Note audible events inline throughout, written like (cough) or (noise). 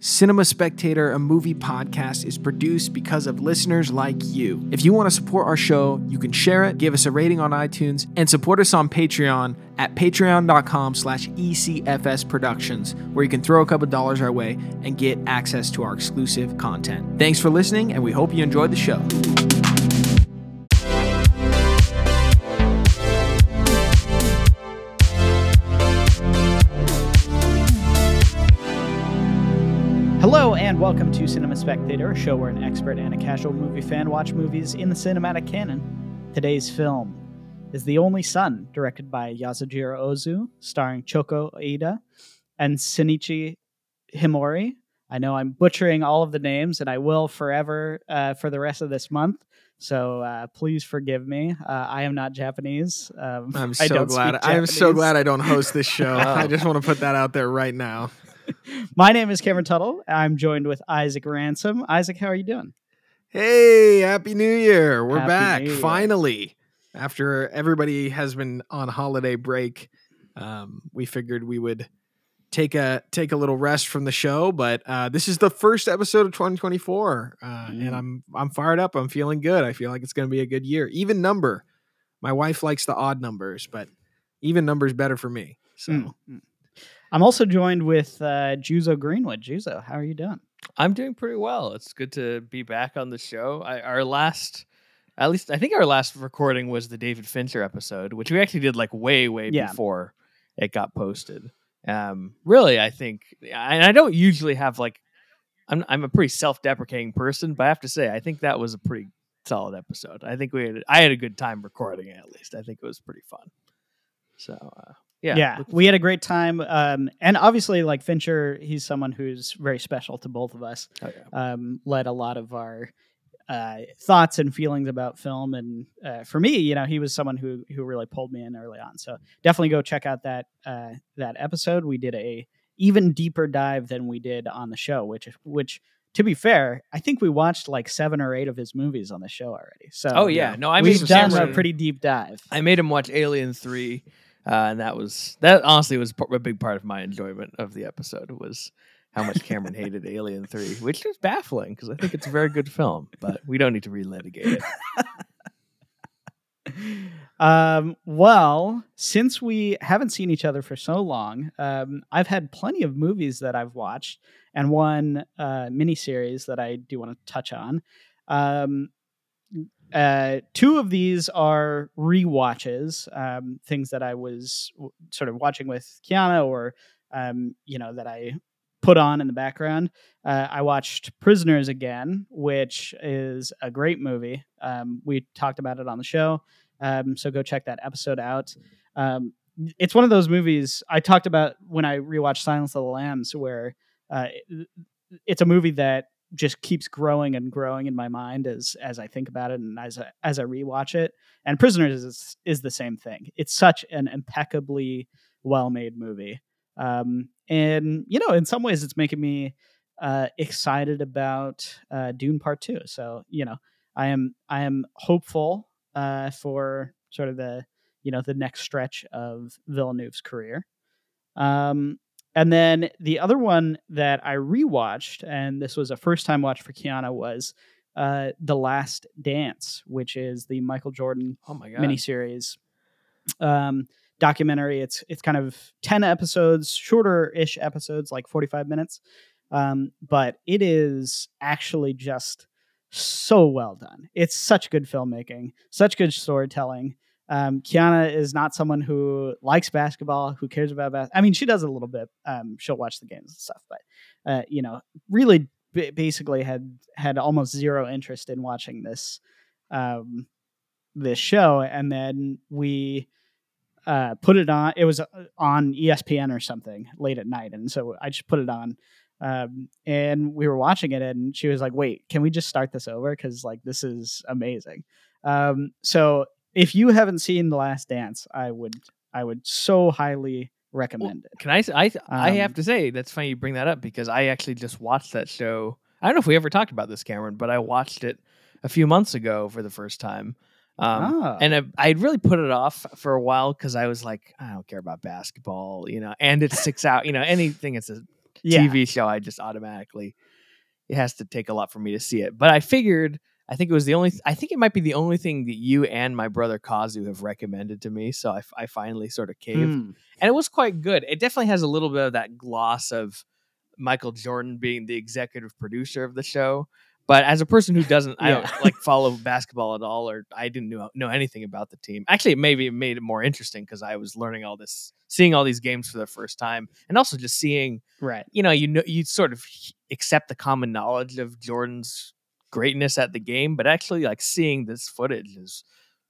Cinema Spectator, a movie podcast, is produced because of listeners like you. If you want to support our show, you can share it, give us a rating on iTunes, and support us on Patreon at patreon.com slash ECFS Productions, where you can throw a couple dollars our way and get access to our exclusive content. Thanks for listening, and we hope you enjoyed the show. And welcome to Cinema Spectator, a show where an expert and a casual movie fan watch movies in the cinematic canon. Today's film is The Only Son, directed by Yasujiro Ozu, starring Choko Aida and Shinichi Himori. I know I'm butchering all of the names, and I will forever uh, for the rest of this month. So uh, please forgive me. Uh, I am not Japanese. Um, I'm so glad. I'm so glad I don't host this show. (laughs) I just want to put that out there right now. (laughs) My name is Cameron Tuttle. I'm joined with Isaac Ransom. Isaac, how are you doing? Hey, happy new year. We're Happy back Year. finally. After everybody has been on holiday break, um, we figured we would take a take a little rest from the show, but uh, this is the first episode of 2024 uh, Mm. and I'm I'm fired up. I'm feeling good. I feel like it's going to be a good year. Even number. My wife likes the odd numbers, but even numbers better for me. So, Mm, mm. I'm also joined with uh, Juzo Greenwood. Juzo, how are you doing? I'm doing pretty well. It's good to be back on the show. I, our last, at least I think our last recording was the David Fincher episode, which we actually did like way, way Yeah. before it got posted. Um, really, I think, and I don't usually have like, I'm I'm a pretty self-deprecating person, but I have to say, I think that was a pretty solid episode. I think we had, I had a good time recording it. At least I think it was pretty fun. So uh, yeah, Yeah, we had a great time. Um, and obviously, like Fincher, he's someone who's very special to both of us. oh, yeah. Um, led a lot of our uh, thoughts and feelings about film, and uh, for me, you know, he was someone who who really pulled me in early on. So definitely go check out that uh, that episode. We did a even deeper dive than we did on the show, which which. To be fair, I think we watched like seven or eight of his movies on the show already. So Oh yeah, no, I we've made done Cameron- a pretty deep dive. I made him watch Alien Three, uh, and that was that. Honestly, was a big part of my enjoyment of the episode was how much Cameron (laughs) hated Alien Three, which is baffling because I think it's a very good film. But we don't need to relitigate it. (laughs) Um, well, since we haven't seen each other for so long, um, I've had plenty of movies that I've watched and one uh, miniseries that I do want to touch on. Um, uh, two of these are rewatches, um, things that I was w- sort of watching with Kiana or, um, you know, that I put on in the background. Uh, I watched Prisoners again, which is a great movie. Um, we talked about it on the show. Um, so go check that episode out. Um, it's one of those movies I talked about when I rewatched Silence of the Lambs, where uh, it's a movie that just keeps growing and growing in my mind as as I think about it and as I, as I rewatch it. And Prisoners is is the same thing. It's such an impeccably well made movie, um, and you know, in some ways, it's making me uh, excited about uh, Dune Part Two. So you know, I am I am hopeful uh, for sort of the you know the next stretch of Villeneuve's career. Um, and then the other one that I rewatched, and this was a first time watch for Kiana, was uh, The Last Dance, which is the Michael Jordan Oh my god! miniseries um, documentary. It's it's kind of ten episodes, shorter ish episodes, like forty five minutes, um, but it is actually just so well done. It's such good filmmaking, such good storytelling. Um, Kiana is not someone who likes basketball, who cares about basketball. I mean, she does a little bit. Um, she'll watch the games and stuff, but uh, you know, really b- basically had had almost zero interest in watching this um, this show, and then we uh, put it on. It was uh, on ESPN or something late at night, and so I just put it on. Um, and we were watching it, and she was like, "Wait, can we just start this over? Because like this is amazing." Um, so if you haven't seen The Last Dance, I would I would so highly recommend it. Can I? have Um, I have to say that's funny you bring that up because I actually just watched that show. I don't know if we ever talked about this, Cameron, but I watched it a few months ago for the first time. Um, Ah. And I, I'd really put it off for a while because I was like, I don't care about basketball, you know, and it sticks out, you know, anything that's a Yeah. TV show, I just automatically it has to take a lot for me to see it. But I figured I think it was the only I think it might be the only thing that you and my brother Kazu have recommended to me. So I, I finally sort of caved, Mm. and it was quite good. It definitely has a little bit of that gloss of Michael Jordan being the executive producer of the show. But as a person who doesn't, I don't (laughs) like follow basketball at all, or I didn't know know anything about the team. Actually, it maybe it made it more interesting because I was learning all this, seeing all these games for the first time, and also just seeing Right. you know, you know, you sort of accept the common knowledge of Jordan's greatness at the game, but actually, like seeing this footage is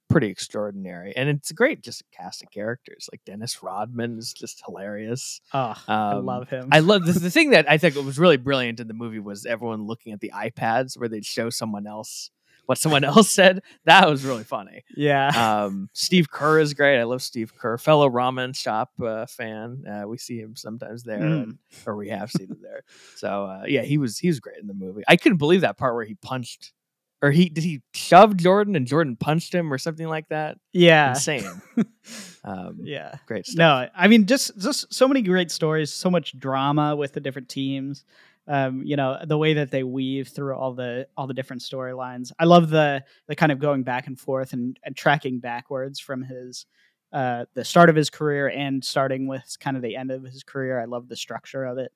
pretty extraordinary, and it's great. Just a cast of characters like Dennis Rodman is just hilarious. Oh, I Um, love him. I love (laughs) the, the thing that I think was really brilliant in the movie was everyone looking at the iPads where they'd show someone else what someone (laughs) else said. That was really funny. yeah. (laughs) Um, Steve Kerr is great. I love Steve Kerr, fellow ramen shop uh, fan. Uh, we see him sometimes there, Mm. and, or we have seen him there. So uh, yeah, he was he was great in the movie. I couldn't believe that part where he punched, or he did he shove Jordan and Jordan punched him or something like that. yeah. Insane. (laughs) Um, Yeah. Great stuff. No, I mean just just so many great stories, so much drama with the different teams. Um, you know, the way that they weave through all the all the different storylines. I love the the kind of going back and forth and, and tracking backwards from his uh the start of his career and starting with kind of the end of his career. I love the structure of it.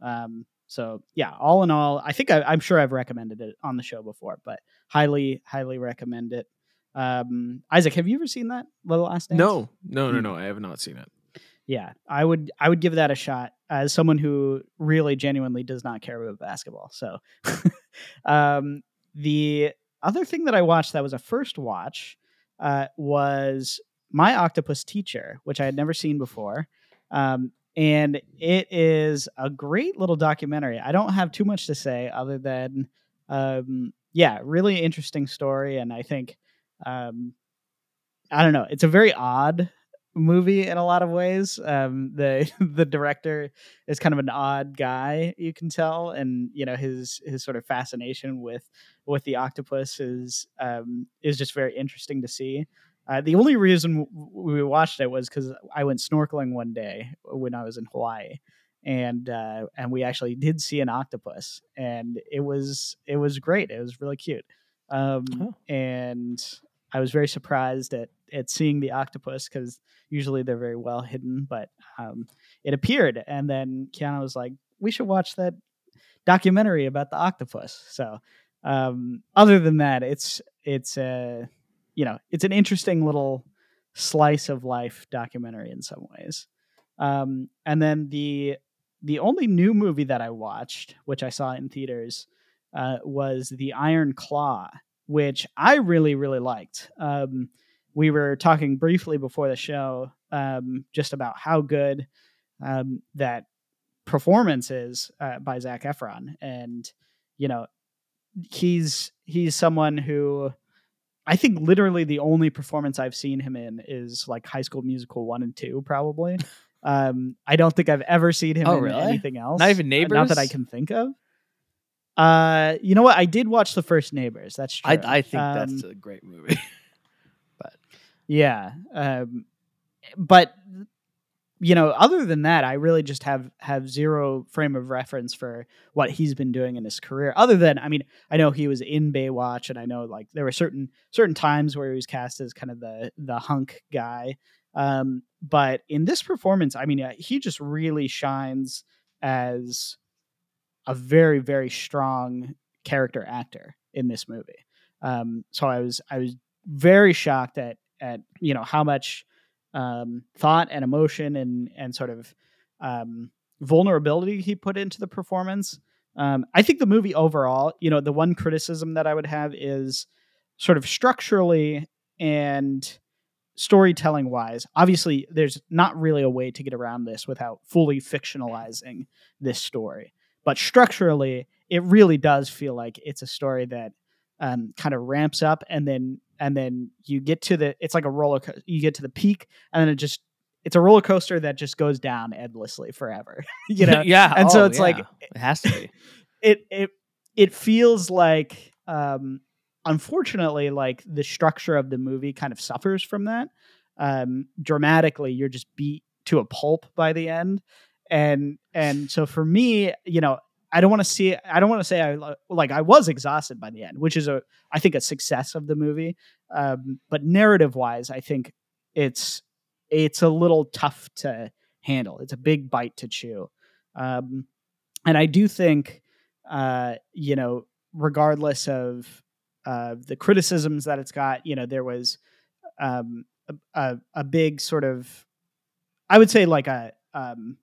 Um so yeah, all in all, I think I, I'm sure I've recommended it on the show before, but highly, highly recommend it. Um, Isaac, have you ever seen that Little Last Dance? No, no, no, no. I have not seen it. Yeah i would i would give that a shot as someone who really genuinely does not care about basketball so. (laughs) Um the other thing that i watched that was a first watch uh was my octopus teacher which i had never seen before. Um and it is a great little documentary. I don't have too much to say other than um yeah really interesting story and i think um i don't know it's a very odd movie in a lot of ways. Um, the (laughs) the director is kind of an odd guy, you can tell, and you know his his sort of fascination with with the octopus is um, is just very interesting to see. Uh, the only reason we watched it was because I went snorkeling one day when I was in Hawaii, and uh, and we actually did see an octopus, and it was it was great. It was really cute, um, Oh. and I was very surprised at at seeing the octopus because usually they're very well hidden, but um, it appeared, and then Kiana was like, "We should watch that documentary about the octopus." So, um, other than that, it's it's a you know it's an interesting little slice of life documentary in some ways. Um, and then the the only new movie that I watched, which I saw in theaters, uh, was The Iron Claw, which I really really liked. Um, we were talking briefly before the show um, just about how good um, that performance is uh, by Zac Efron, and you know he's he's someone who I think literally the only performance I've seen him in is like High School Musical one and two, probably. (laughs) um, I don't think I've ever seen him Oh, in really? anything else. Not even Uh, Not that I can think of. Uh, you know what? I did watch the first Neighbors. That's true. I, I think that's Um, a great movie. (laughs) Yeah. Um, but you know, other than that, I really just have have zero frame of reference for what he's been doing in his career. Other than, I mean, I know he was in Baywatch, and I know like there were certain certain times where he was cast as kind of the the hunk guy. Um, but in this performance, I mean, uh, he just really shines as a very very strong character actor in this movie. Um, so I was I was very shocked at at you know how much um, thought and emotion and and sort of um, vulnerability he put into the performance. Um, I think the movie overall, you know, the one criticism that I would have is sort of structurally and storytelling wise. Obviously, there's not really a way to get around this without fully fictionalizing this story, but structurally, it really does feel like it's a story that um, kind of ramps up and then and then you get to the it's like a roller coaster you get to the peak and then it just it's a roller coaster that just goes down endlessly forever (laughs) you know? (laughs) Yeah, and so oh, it's like it has to be. (laughs) it it it feels like um unfortunately like the structure of the movie kind of suffers from that. Um dramatically you're just beat to a pulp by the end. And and so for me, you know, I don't want to see. I don't want to say I like I was exhausted by the end, which is a I think a success of the movie. Um, but narrative wise, I think it's it's a little tough to handle. It's a big bite to chew, um, and I do think uh, you know, regardless of uh, the criticisms that it's got, you know, there was um, a, a, a big sort of, I would say like a um,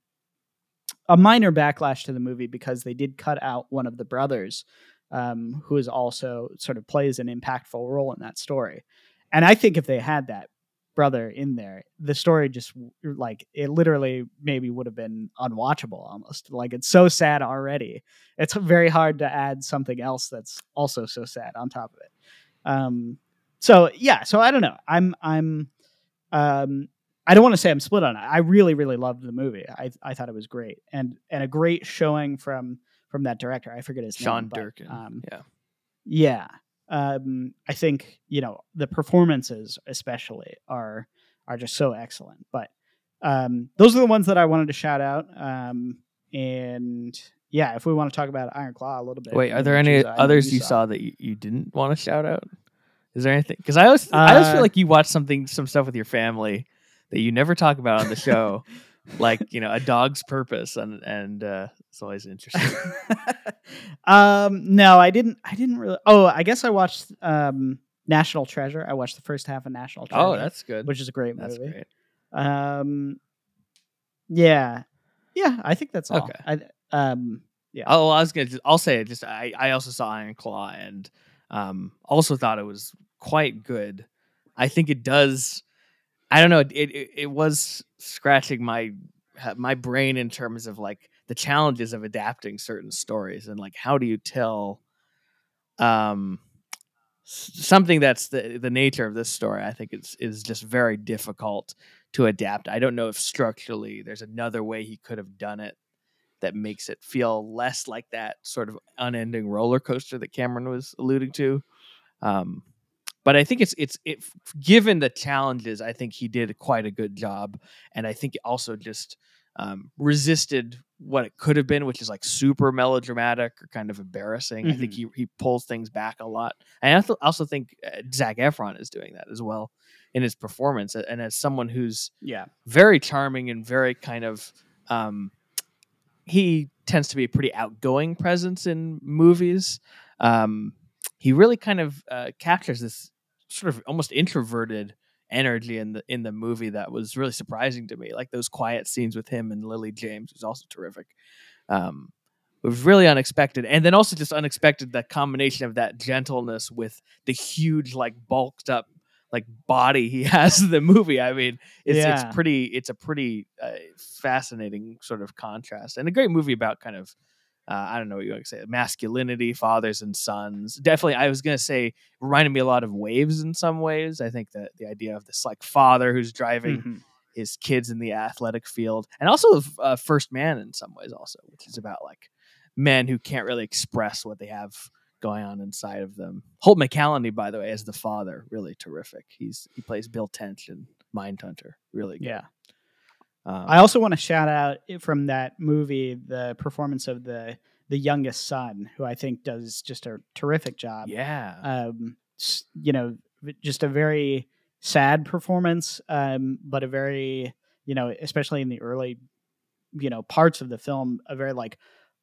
a minor backlash to the movie because they did cut out one of the brothers, um, who is also sort of plays an impactful role in that story. And I think if they had that brother in there, the story just like it literally maybe would have been unwatchable almost. Like it's so sad already. It's very hard to add something else that's also so sad on top of it. Um, so yeah, so I don't know. I'm I'm um I don't want to say I'm split on it. I really, really loved the movie. I I thought it was great and and a great showing from from that director. I forget his Sean name. but, Durkin. Um, yeah. yeah. Um, I think you know the performances, especially, are are just so excellent. But um, those are the ones that I wanted to shout out. Um, and yeah, if we want to talk about Iron Claw a little bit. Wait, are there any others you saw that you, you didn't want to shout out? Is there anything? Because I always I always Uh, feel like you watch something some stuff with your family that you never talk about on the show, (laughs) like you know a dog's purpose, and and uh, it's always interesting. (laughs) um, no, I didn't. I didn't really. Oh, I guess I watched um, National Treasure. I watched the first half of National Treasure. oh, that's good. which is a great that's movie. great. Um, yeah, yeah, I think that's all. Okay. I, um, yeah. Oh, I was gonna. Just, I'll say it. Just I, I also saw Iron Claw and um, also thought it was quite good. I think it does. I don't know. It it, it was scratching my my brain in terms of like the challenges of adapting certain stories and like how do you tell um something that's the the nature of this story. I think it's is just very difficult to adapt. I don't know if structurally there's another way he could have done it that makes it feel less like that sort of unending roller coaster that Cameron was alluding to. Um, but I think it's it's it given the challenges, I think he did quite a good job, and I think also just um, resisted what it could have been, which is like super melodramatic or kind of embarrassing. I think he he pulls things back a lot, and I th- also think uh, Zac Efron is doing that as well in his performance, and as someone who's yeah. very charming and very kind of um he tends to be a pretty outgoing presence in movies um he really kind of uh, captures this sort of almost introverted energy in the in the movie that was really surprising to me like those quiet scenes with him and lily james was also terrific um it was really unexpected and then also just unexpected that combination of that gentleness with the huge like bulked up like body he (laughs) has in the movie i mean it's Yeah. it's pretty it's a pretty uh, fascinating sort of contrast and a great movie about kind of uh, I don't know what you want to say masculinity fathers and sons. Definitely I was gonna say reminded me a lot of waves in some ways. I think that the idea of this like father who's driving Mhm. his kids in the athletic field and also uh, first man in some ways also which is about like men who can't really express what they have going on inside of them. Holt mccallany by the way as the father really terrific. He's he plays bill tench in mindhunter. Really good. Yeah. Um, I also want to shout out from that movie the performance of the the youngest son, who I think does just a terrific job. yeah Um, you know, just a very sad performance, um, but a very you know, especially in the early you know parts of the film, a very like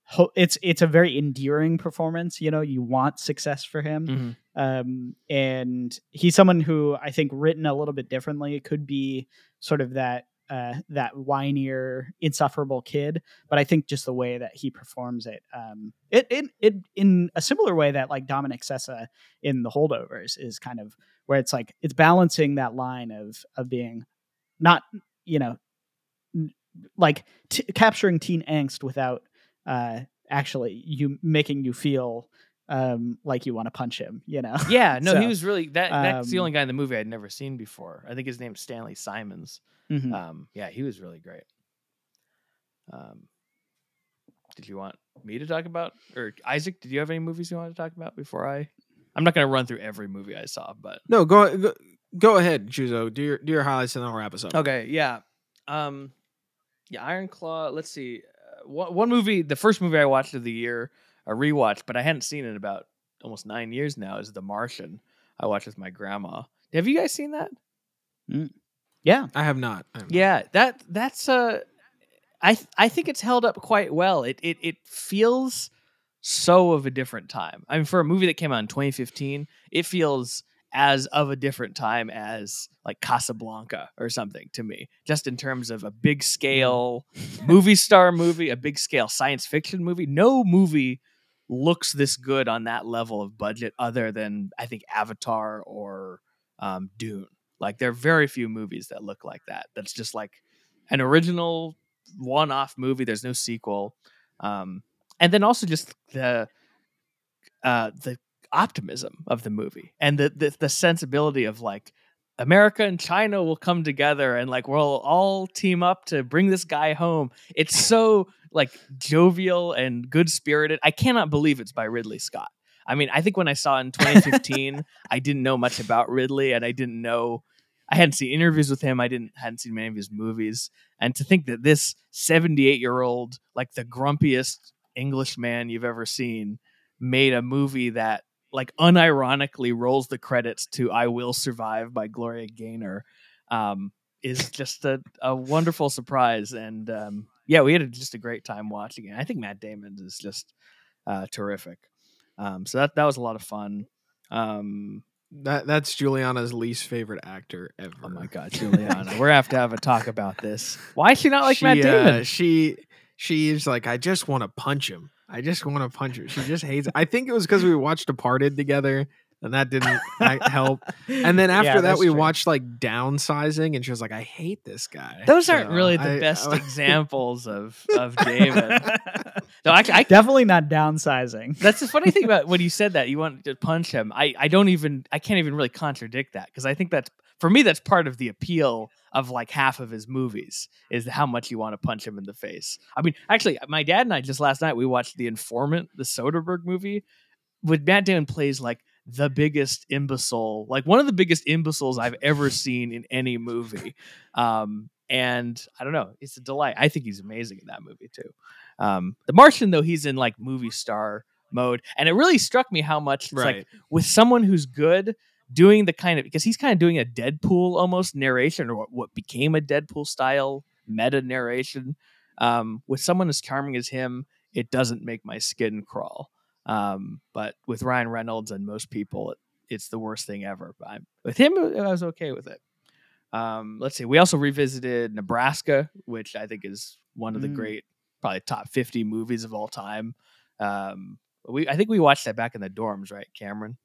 ho- it's it's a very endearing performance. You know, you want success for him. Mhm. um, and he's someone who I think written a little bit differently could be sort of that uh, that whinier, insufferable kid. But I think just the way that he performs it, um, it, it, it in a similar way that like Dominic Sessa in The Holdovers is kind of where it's like it's balancing that line of of being not you know like t- capturing teen angst without uh, actually you making you feel um, like you want to punch him, you know? yeah (laughs) no he was really that that's the um, only guy in the movie i'd never seen before i think his name's stanley simons Mhm. um yeah he was really great um did you want me to talk about or isaac did you have any movies you wanted to talk about before i i'm not going to run through every movie i saw but No, go go, go ahead, Juzo. Do your do your highlights and then I'll wrap us up. Okay, yeah. Um Yeah, Iron Claw. Let's see. Uh, one, one movie, the first movie I watched of the year, a rewatch, but I hadn't seen it in about almost nine years now, is The Martian. I watched with my grandma. Have you guys seen that? Yeah. I have not. I have not. Yeah, that that's uh I th- I think it's held up quite well. It it it feels so of a different time. I mean, for a movie that came out in 2015, it feels as of a different time as like Casablanca or something to me. Just in terms of a big scale movie star movie, a big scale science fiction movie. No movie looks this good on that level of budget other than I think Avatar or um, Dune. Like there are very few movies that look like that. That's just like an original one-off movie. There's no sequel, um, and then also just the uh, the optimism of the movie and the, the the sensibility of like America and China will come together and like we'll all team up to bring this guy home. It's so like jovial and good spirited. I cannot believe it's by Ridley Scott. I mean, I think when I saw it in 2015, (laughs) I didn't know much about Ridley and I didn't know I hadn't seen interviews with him. I didn't hadn't seen many of his movies. And to think that this 78 year old, like the grumpiest English man you've ever seen, made a movie that like unironically rolls the credits to "I Will Survive" by Gloria Gaynor um, is just a, a wonderful surprise. And um, yeah, we had a, just a great time watching it. I think Matt Damon is just uh, terrific. Um, so that that was a lot of fun. Um, That that's Juliana's least favorite actor ever. oh my God, (laughs) Juliana, we're gonna have to have a talk about this. Why is she not like she, Matt uh, Damon? she she is like, I just want to punch him. I just want to punch her. She just hates. I think it was because we watched Departed together, and that didn't help. And then (laughs) after Yeah, that, we true. watched like Downsizing, and she was like, I hate this guy. Those aren't really the I- best I- (laughs) examples of of Damon. (laughs) No, actually, I Definitely not downsizing. That's the funny thing about when you said that you want to punch him. I, I don't even I can't even really contradict that because I think that's for me that's part of the appeal of like half of his movies is how much you want to punch him in the face. I mean, actually, my dad and I just last night we watched The Informant, the Soderbergh movie, with Matt Damon plays like the biggest imbecile, like one of the biggest imbeciles I've ever seen in any movie. Um, and I don't know, it's a delight. I think he's amazing in that movie too. Um, the Martian, though, he's in like movie star mode, and it really struck me how much it's right. like with someone who's good doing the kind of because he's kind of doing a Deadpool almost narration or what, what became a Deadpool style meta narration. Um, with someone as charming as him, it doesn't make my skin crawl. Um, but with Ryan Reynolds and most people, it, it's the worst thing ever. But I'm, with him, I was okay with it. Um, let's see. We also revisited Nebraska, which I think is one of the Mm. great, probably top fifty movies of all time. Um, we I think we watched that back in the dorms, right, Cameron?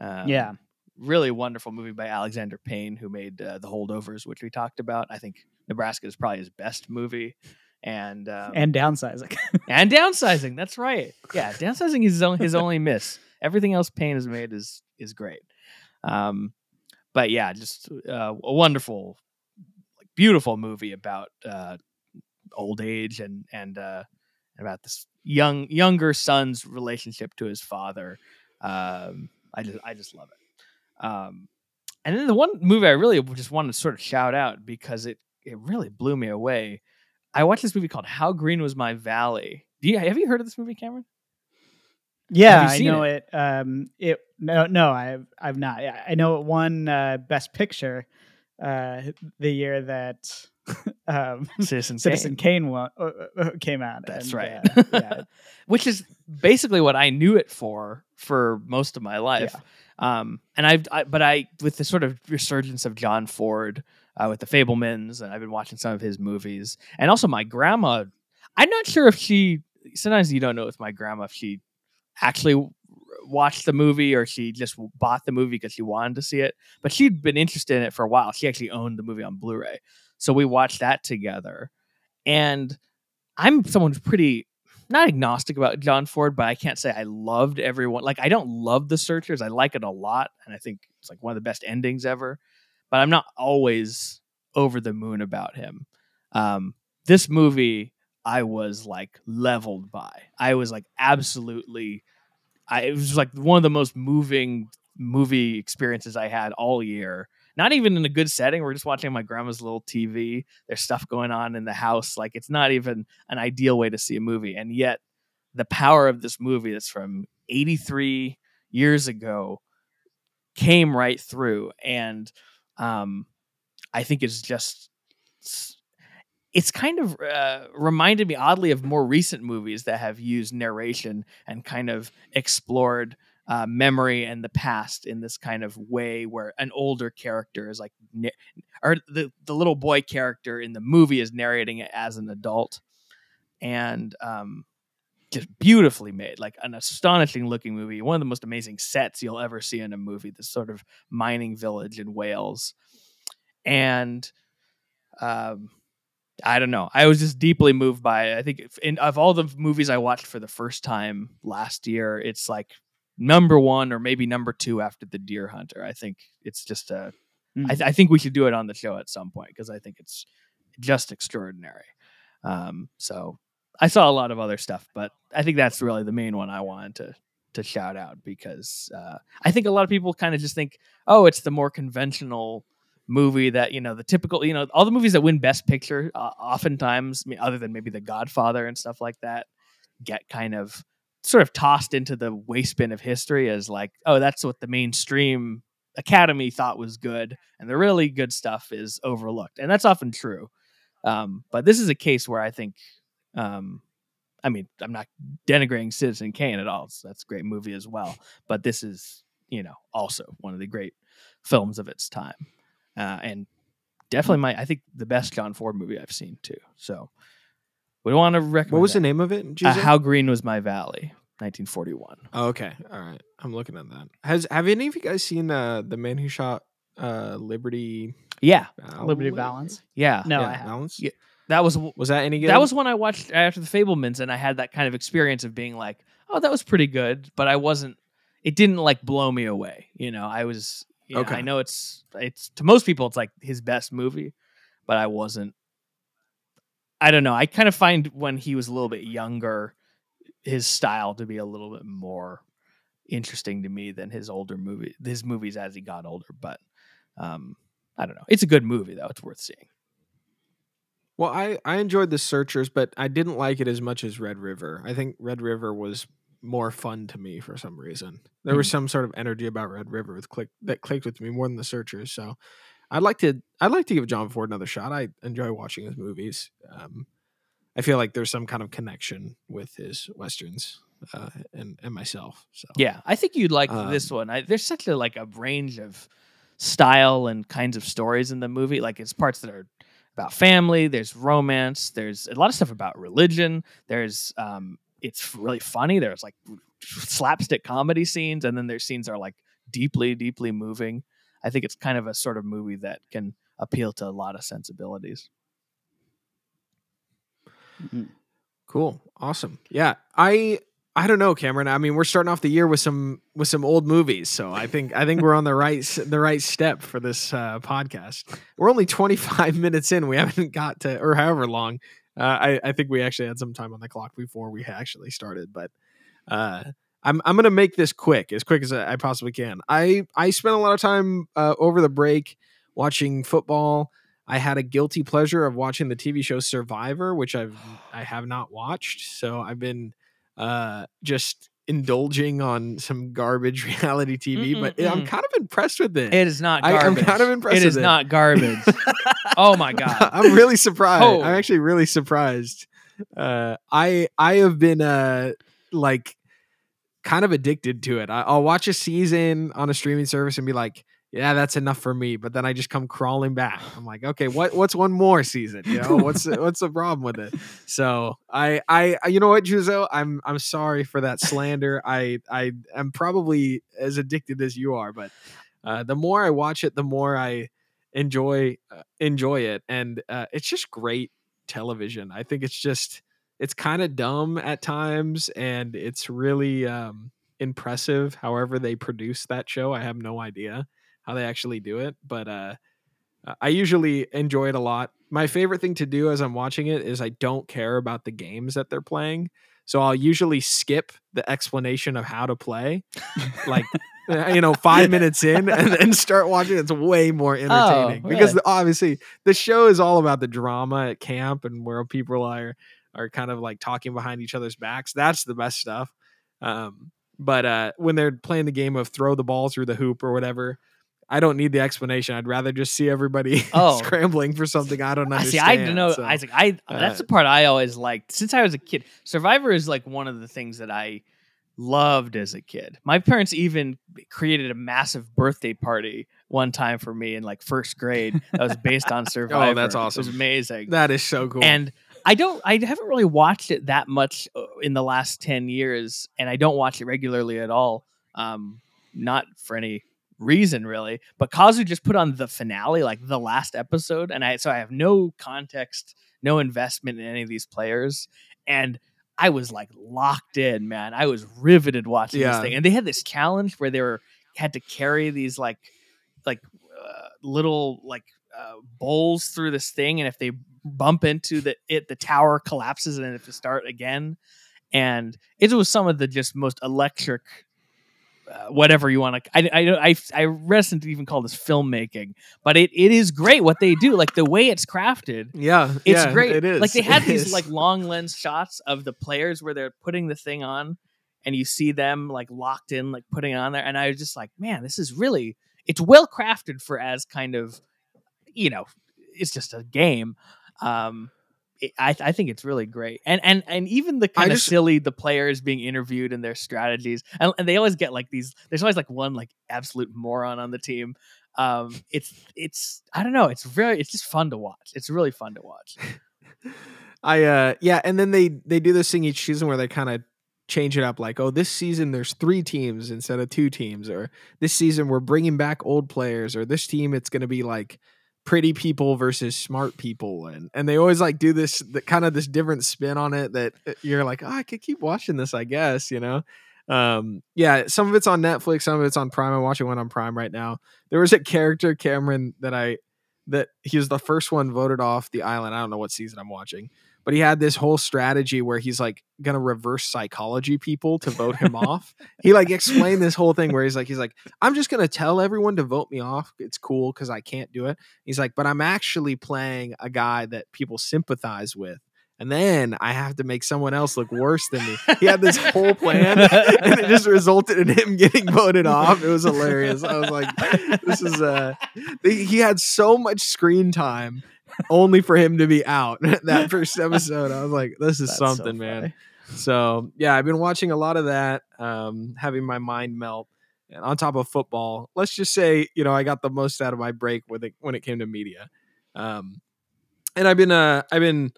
Um, yeah. Really wonderful movie by Alexander Payne, who made uh, The Holdovers, which we talked about. I think Nebraska is probably his best movie, and um, And downsizing. (laughs) and downsizing. That's right. Yeah, downsizing is his only, his only miss. Everything else Payne has made is is great. Um, but yeah, just uh, a wonderful, like, beautiful movie about uh, old age and and uh, about this young younger son's relationship to his father. Um, I just I just love it. Um, and then the one movie I really just wanted to sort of shout out because it it really blew me away. I watched this movie called How Green Was My Valley. Do you have you heard of this movie, Cameron? Yeah, I know it? Um, it no, no, I've I've not. I know it won uh, Best Picture uh, the year that (laughs) um, Citizen Citizen Kane. Kane won, uh, uh, came out. That's and, right. uh, yeah, (laughs) Which is basically what I knew it for for most of my life. Um, and I've, I, but I, with the sort of resurgence of John Ford, uh, with the Fabelmans, and I've been watching some of his movies, and also my grandma. I'm not sure if she. Sometimes you don't know with my grandma if she actually watched the movie or she just bought the movie because she wanted to see it. But she'd been interested in it for a while. She actually owned the movie on Blu-ray, so we watched that together. And I'm someone who's pretty not agnostic about John Ford, but I can't say I loved everyone. Like I don't love The Searchers. I like it a lot, and I think it's like one of the best endings ever. But I'm not always over the moon about him. Um, this movie, I was like leveled by. I was like absolutely. I it was like one of the most moving movie experiences I had all year, not even in a good setting. We're just watching my grandma's little TV. There's stuff going on in the house. Like it's not even an ideal way to see a movie. And yet the power of this movie that's from 83 years ago came right through. And um, I think it's just it's kind of uh, reminded me oddly of more recent movies that have used narration and kind of explored uh, memory and the past in this kind of way where an older character is like or the, the little boy character in the movie is narrating it as an adult and um, just beautifully made like an astonishing looking movie one of the most amazing sets you'll ever see in a movie this sort of mining village in wales and um, I don't know. I was just deeply moved by it. I think in of all the movies I watched for the first time last year, it's like number one or maybe number two after The Deer Hunter. I think it's just a. Mm. I, th- I think we should do it on the show at some point because I think it's just extraordinary. Um, so I saw a lot of other stuff, but I think that's really the main one I wanted to to shout out because uh, I think a lot of people kind of just think, oh, it's the more conventional movie that you know the typical you know all the movies that win best picture uh, oftentimes I mean, other than maybe the godfather and stuff like that get kind of sort of tossed into the waste bin of history as like oh that's what the mainstream academy thought was good and the really good stuff is overlooked and that's often true um, but this is a case where i think um, i mean i'm not denigrating citizen kane at all so that's a great movie as well but this is you know also one of the great films of its time uh, and definitely my I think the best John Ford movie I've seen too. So we don't want to recommend. What was that. the name of it? Uh, How Green Was My Valley, 1941. Oh, okay, all right. I'm looking at that. Has have any of you guys seen uh, the man who shot uh, Liberty? Yeah, Liberty Valance. Yeah, no, yeah, Valance. Yeah. That was was that any good? That was when I watched after the Fabelmans, and I had that kind of experience of being like, "Oh, that was pretty good," but I wasn't. It didn't like blow me away. You know, I was yeah, okay. I know it's it's to most people it's like his best movie, but I wasn't. I don't know. I kind of find when he was a little bit younger, his style to be a little bit more interesting to me than his older movie his movies as he got older. But um, I don't know. It's a good movie though. It's worth seeing. Well, I I enjoyed the Searchers, but I didn't like it as much as Red River. I think Red River was more fun to me for some reason. There was some sort of energy about Red River with click that clicked with me more than the Searchers. So I'd like to I'd like to give John Ford another shot. I enjoy watching his movies. Um, I feel like there's some kind of connection with his westerns uh, and and myself. So yeah, I think you'd like um, this one. I, there's such a like a range of style and kinds of stories in the movie. Like it's parts that are about family. There's romance. There's a lot of stuff about religion. There's um, it's really funny. There's like slapstick comedy scenes, and then there's scenes that are like deeply, deeply moving. I think it's kind of a sort of movie that can appeal to a lot of sensibilities. Mm-hmm. Cool, awesome. Yeah, I I don't know, Cameron. I mean, we're starting off the year with some with some old movies, so I think I think we're on the right the right step for this uh, podcast. We're only 25 (laughs) minutes in. We haven't got to, or however long uh, I, I think we actually had some time on the clock before we actually started, but uh, I'm I'm gonna make this quick, as quick as I possibly can. I I spent a lot of time uh, over the break watching football. I had a guilty pleasure of watching the TV show Survivor, which I've I (sighs) have not watched. So I've been uh, just indulging on some garbage (laughs) reality TV, Mm-mm-mm. but I'm kind of impressed with it. It is not garbage. I, am kind of impressed. It is it. not garbage. (laughs) oh my god! (laughs) I'm really surprised. Oh. I'm actually really surprised. Uh, I I have been uh like kind of addicted to it. I, I'll watch a season on a streaming service and be like, yeah, that's enough for me. But then I just come crawling back. (sighs) I'm like, okay, what what's one more season? You know, what's (laughs) what's the problem with it? So I I you know what, Juzo, I'm I'm sorry for that slander. I I am probably as addicted as you are, but uh, the more I watch it, the more I enjoy uh, enjoy it, and uh, it's just great television. I think it's just it's kind of dumb at times, and it's really um, impressive. However, they produce that show, I have no idea how they actually do it, but uh, I usually enjoy it a lot. My favorite thing to do as I'm watching it is I don't care about the games that they're playing. So I'll usually skip the explanation of how to play, like (laughs) uh, you know, five minutes in, and then start watching. It's way more entertaining because really? obviously the show is all about the drama at camp and where people are are kind of like talking behind each other's backs. That's the best stuff. Um, but uh, when they're playing the game of throw the ball through the hoop or whatever, I don't need the explanation. I'd rather just see everybody (laughs) Oh. scrambling for something I don't understand. see. I don't know, so- Isaac. I that's uh, the part I always liked since I was a kid. Survivor is like one of the things that I loved as a kid. My parents even created a massive birthday party one time for me in like first grade that was based on Survivor. (laughs) Oh, that's awesome! It was amazing. That is so cool. And I don't, I haven't really watched it that much uh, in the last 10 years, and I don't watch it regularly at all. Um, not for any reason really, but Kazu just put on the finale, like the last episode, and I, so I have no context, no investment in any of these players. And I was like locked in, man. I was riveted watching Yeah. this thing. And they had this challenge where they were, had to carry these like, like, uh, little like uh, bowls through this thing, and if they bump into the it, the tower collapses, and have to start again. And it was some of the just most electric, uh, whatever you want to. I I I I reticent to even call this filmmaking, but it, it is great what they do. Like the way it's crafted, yeah, it's yeah, great. It is. Like they had (laughs) It these is. like long lens shots of the players where they're putting the thing on, and you see them like locked in, like putting it on there. And I was just like, man, this is really it's well crafted for as kind of, you know, it's just a game. Um, it, I I think it's really great, and and and even the kind of just- silly the players being interviewed and their strategies, and, and they always get like these. There's always like one like absolute moron on the team. Um, it's it's I don't know. It's very it's just fun to watch. It's really fun to watch. (laughs) I uh yeah, and then they they do this thing each season where they kind of change it up like, "Oh, this season there's 3 teams instead of 2 teams," or "This season we're bringing back old players," or "This team it's going to be like pretty people versus smart people." And and they always like do this the, kind of this different spin on it that uh, you're like, "Oh, I could keep watching this, I guess," you know. Um yeah, some of it's on Netflix, some of it's on Prime. I'm watching one on Prime right now. There was a character Cameron that I that he was the first one voted off the island. I don't know what season I'm watching but he had this whole strategy where he's like gonna reverse psychology people to vote him (laughs) off. He like explained this whole thing where he's like, he's like, I'm just gonna tell everyone to vote me off. It's cool because I can't do it. He's like, but I'm actually playing a guy that people sympathize with. And then I have to make someone else look worse than me. He had this whole plan, and it just resulted in him getting voted off. It was hilarious. I was like, this is uh he he had so much screen time only for him to be out (laughs) that first episode. I was like, this is That's so something, man. So yeah, I've been watching a lot of that, um, having my mind melt. And on top of football, let's just say, you know, I got the most out of my break with it when it came to media. Um, and I've been uh I've been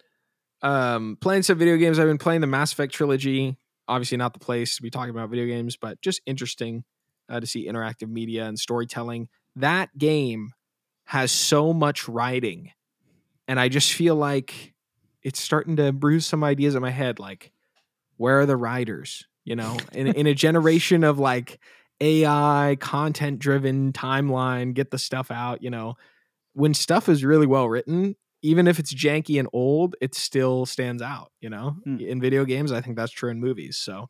um playing some video games. I've been playing the Mass Effect trilogy. Obviously not the place to be talking about video games, but just interesting uh, to see interactive media and storytelling. That game has so much writing and I just feel like it's starting to bruise some ideas in my head. Like, where are the writers? You know, in in a generation of like AI, content driven timeline, get the stuff out. You know, when stuff is really well written, even if it's janky and old, it still stands out. You know, Hmm. in video games, I think that's true in movies. So,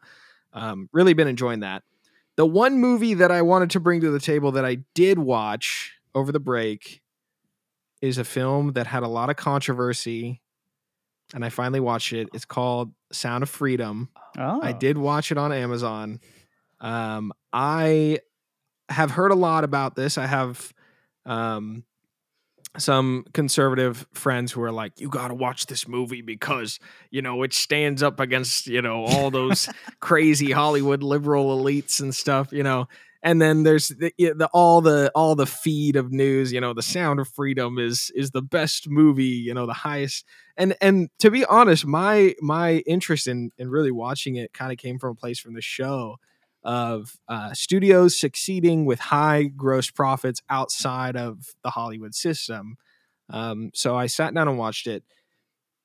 um, really been enjoying that. The one movie that I wanted to bring to the table that I did watch over the break is a film that had a lot of controversy and I finally watched it. It's called Sound of Freedom. Oh, I did watch it on Amazon. Um, I have heard a lot about this. I have um, some conservative friends who are like, "You got to watch this movie because you know it stands up against you know all those (laughs) crazy Hollywood liberal elites and stuff." You know, and then there's the, the all the all the feed of news. You know, the Sound of Freedom is is the best movie. You know, the highest and and to be honest my my interest in in really watching it kind of came from a place from the show of uh, studios succeeding with high gross profits outside of the hollywood system um, so i sat down and watched it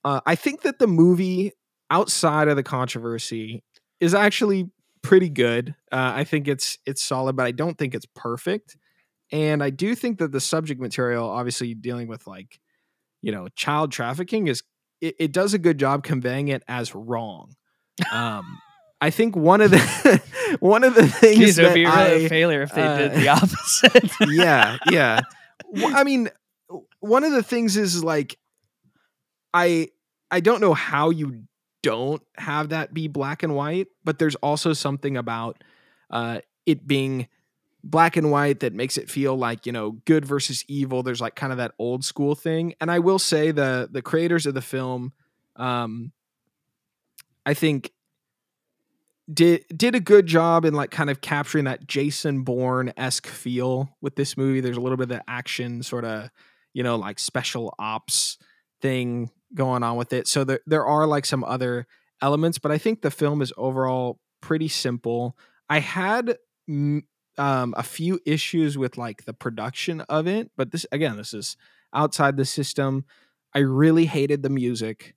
uh, i think that the movie outside of the controversy is actually pretty good uh, i think it's it's solid but i don't think it's perfect and i do think that the subject material obviously dealing with like you know child trafficking is it, it does a good job conveying it as wrong Um, I think one of the (laughs) one of the things Jeez, it would that be really a failure if they did uh, the (laughs) opposite. (laughs) yeah, yeah. Well, I mean, one of the things is like, I I don't know how you don't have that be black and white, but there's also something about uh, it being black and white that makes it feel like you know good versus evil. There's like kind of that old school thing, and I will say the the creators of the film, um, I think did did a good job in like kind of capturing that Jason Bourne esque feel with this movie. There's a little bit of the action sort of, you know, like special ops thing going on with it. So there there are like some other elements, but I think the film is overall pretty simple. I had mm, um, a few issues with like the production of it, but this again, this is outside the system. I really hated the music.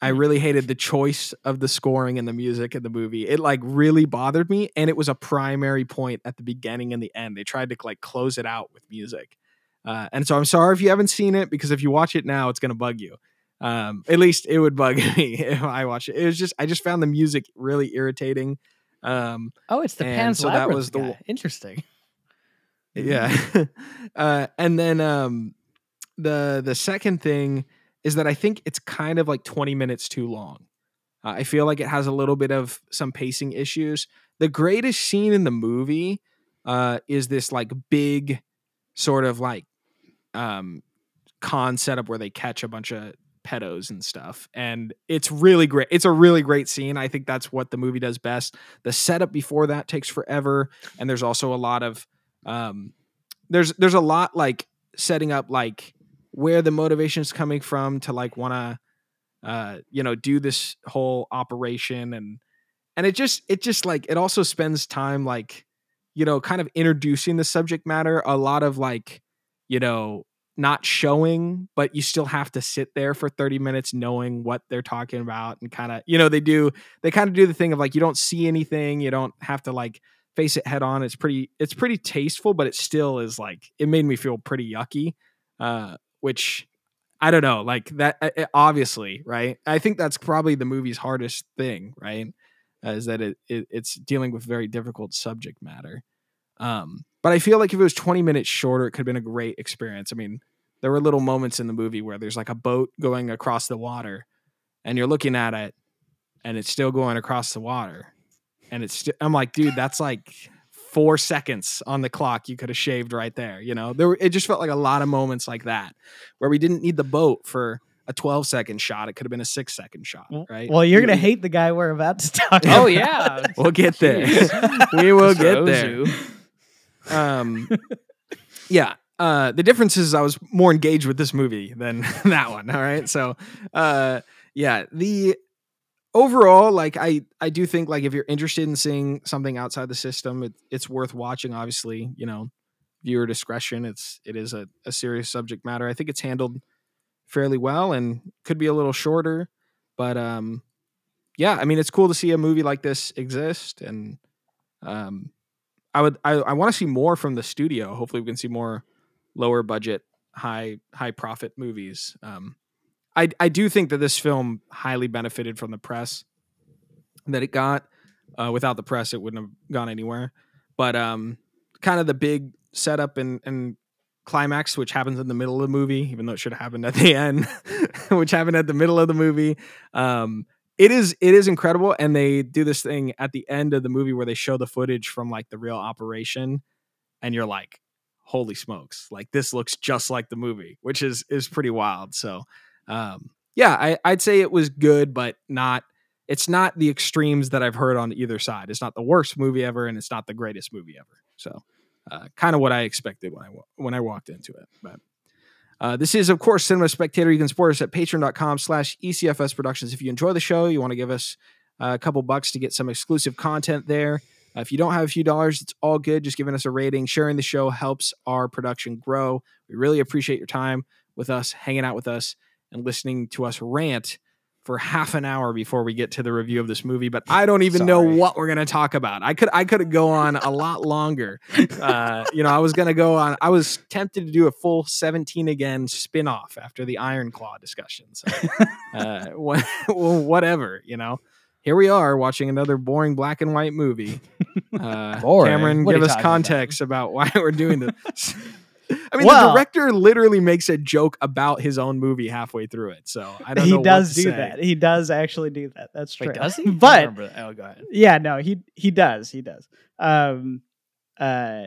I really hated the choice of the scoring and the music in the movie. It like really bothered me, and it was a primary point at the beginning and the end. They tried to like close it out with music, uh, and so I'm sorry if you haven't seen it because if you watch it now, it's gonna bug you. Um, at least it would bug (laughs) me if I watch it. It was just I just found the music really irritating. Um, oh, it's the Pan's so that was the guy. Interesting. yeah (laughs) uh and then um the the second thing is that i think it's kind of like 20 minutes too long uh, i feel like it has a little bit of some pacing issues the greatest scene in the movie uh is this like big sort of like um con setup where they catch a bunch of pedos and stuff and it's really great it's a really great scene i think that's what the movie does best. The setup before that takes forever and there's also a lot of um there's there's a lot like setting up like where the motivation is coming from to like want to uh you know do this whole operation and and it just it just like it also spends time like you know kind of introducing the subject matter a lot of like you know not showing but you still have to sit there for 30 minutes knowing what they're talking about and kind of you know they do they kind of do the thing of like you don't see anything you don't have to like face it head on. It's pretty it's pretty tasteful but it still is like it made me feel pretty yucky uh which i don't know like that uh, uh, obviously right? I think that's probably the movie's hardest thing right uh, is that it, it it's dealing with very difficult subject matter. Um but i feel like if it was 20 minutes shorter it could have been a great experience i mean there were little moments in the movie where there's like a boat going across the water and you're looking at it and it's still going across the water and it's st- I'm like, dude, that's like four seconds on the clock you could have shaved right there. You know, there were, it just felt like a lot of moments like that where we didn't need the boat for a 12 second shot. It could have been a six second shot, right? Well, you're gonna hate the guy we're about to talk. Oh about. yeah. (laughs) We'll get there. (laughs) We will get there. Um, yeah. Uh, the difference is I was more engaged with this movie than (laughs) that one. All right. So, uh, yeah, the overall, like I, I do think like if you're interested in seeing something outside the system, it, it's worth watching. Obviously, you know, viewer discretion. It's, it is a, a serious subject matter. I think it's handled fairly well and could be a little shorter, but, um, yeah, I mean, it's cool to see a movie like this exist and, um, I would I, I want to see more from the studio. Hopefully we can see more lower budget, high high profit movies. Um I I do think that this film highly benefited from the press that it got. Uh, without the press, it wouldn't have gone anywhere. But um, kind of the big setup and and climax, which happens in the middle of the movie, even though it should have happened at the end, (laughs) which happened at the middle of the movie. Um, it is it is incredible, and they do this thing at the end of the movie where they show the footage from like the real operation, and you're like, "Holy smokes!" Like this looks just like the movie, which is is pretty wild. So, um, yeah, I, I'd say it was good, but not. It's not the extremes that I've heard on either side. It's not the worst movie ever, and it's not the greatest movie ever. So, uh, kind of what I expected when I when I walked into it. But uh, this is, of course, Cinema Spectator. You can support us at patreon.com slash ECFS Productions. If you enjoy the show, you want to give us uh, a couple bucks to get some exclusive content there. Uh, if you don't have a few dollars, it's all good. Just giving us a rating, sharing the show helps our production grow. We really appreciate your time with us, hanging out with us, and listening to us rant for half an hour before we get to the review of this movie. But I don't even know what we're going to talk about. I could I could go on a lot longer. Uh, you know, I was going to go on. I was tempted to do a full 17 again spin-off after the Iron Claw discussion. So, (laughs) uh, whatever, you know. here we are watching another boring black and white movie. Uh, (laughs) Boring? Cameron, What give us talking about? context about? why we're doing this. I mean, Well- the director literally makes a joke about his own movie halfway through it, so I don't he know. what does to do say. that. He does actually do that. That's true. Wait, does he? (laughs) I But remember that. oh, go ahead. yeah, no, he he does. He does. Um, uh,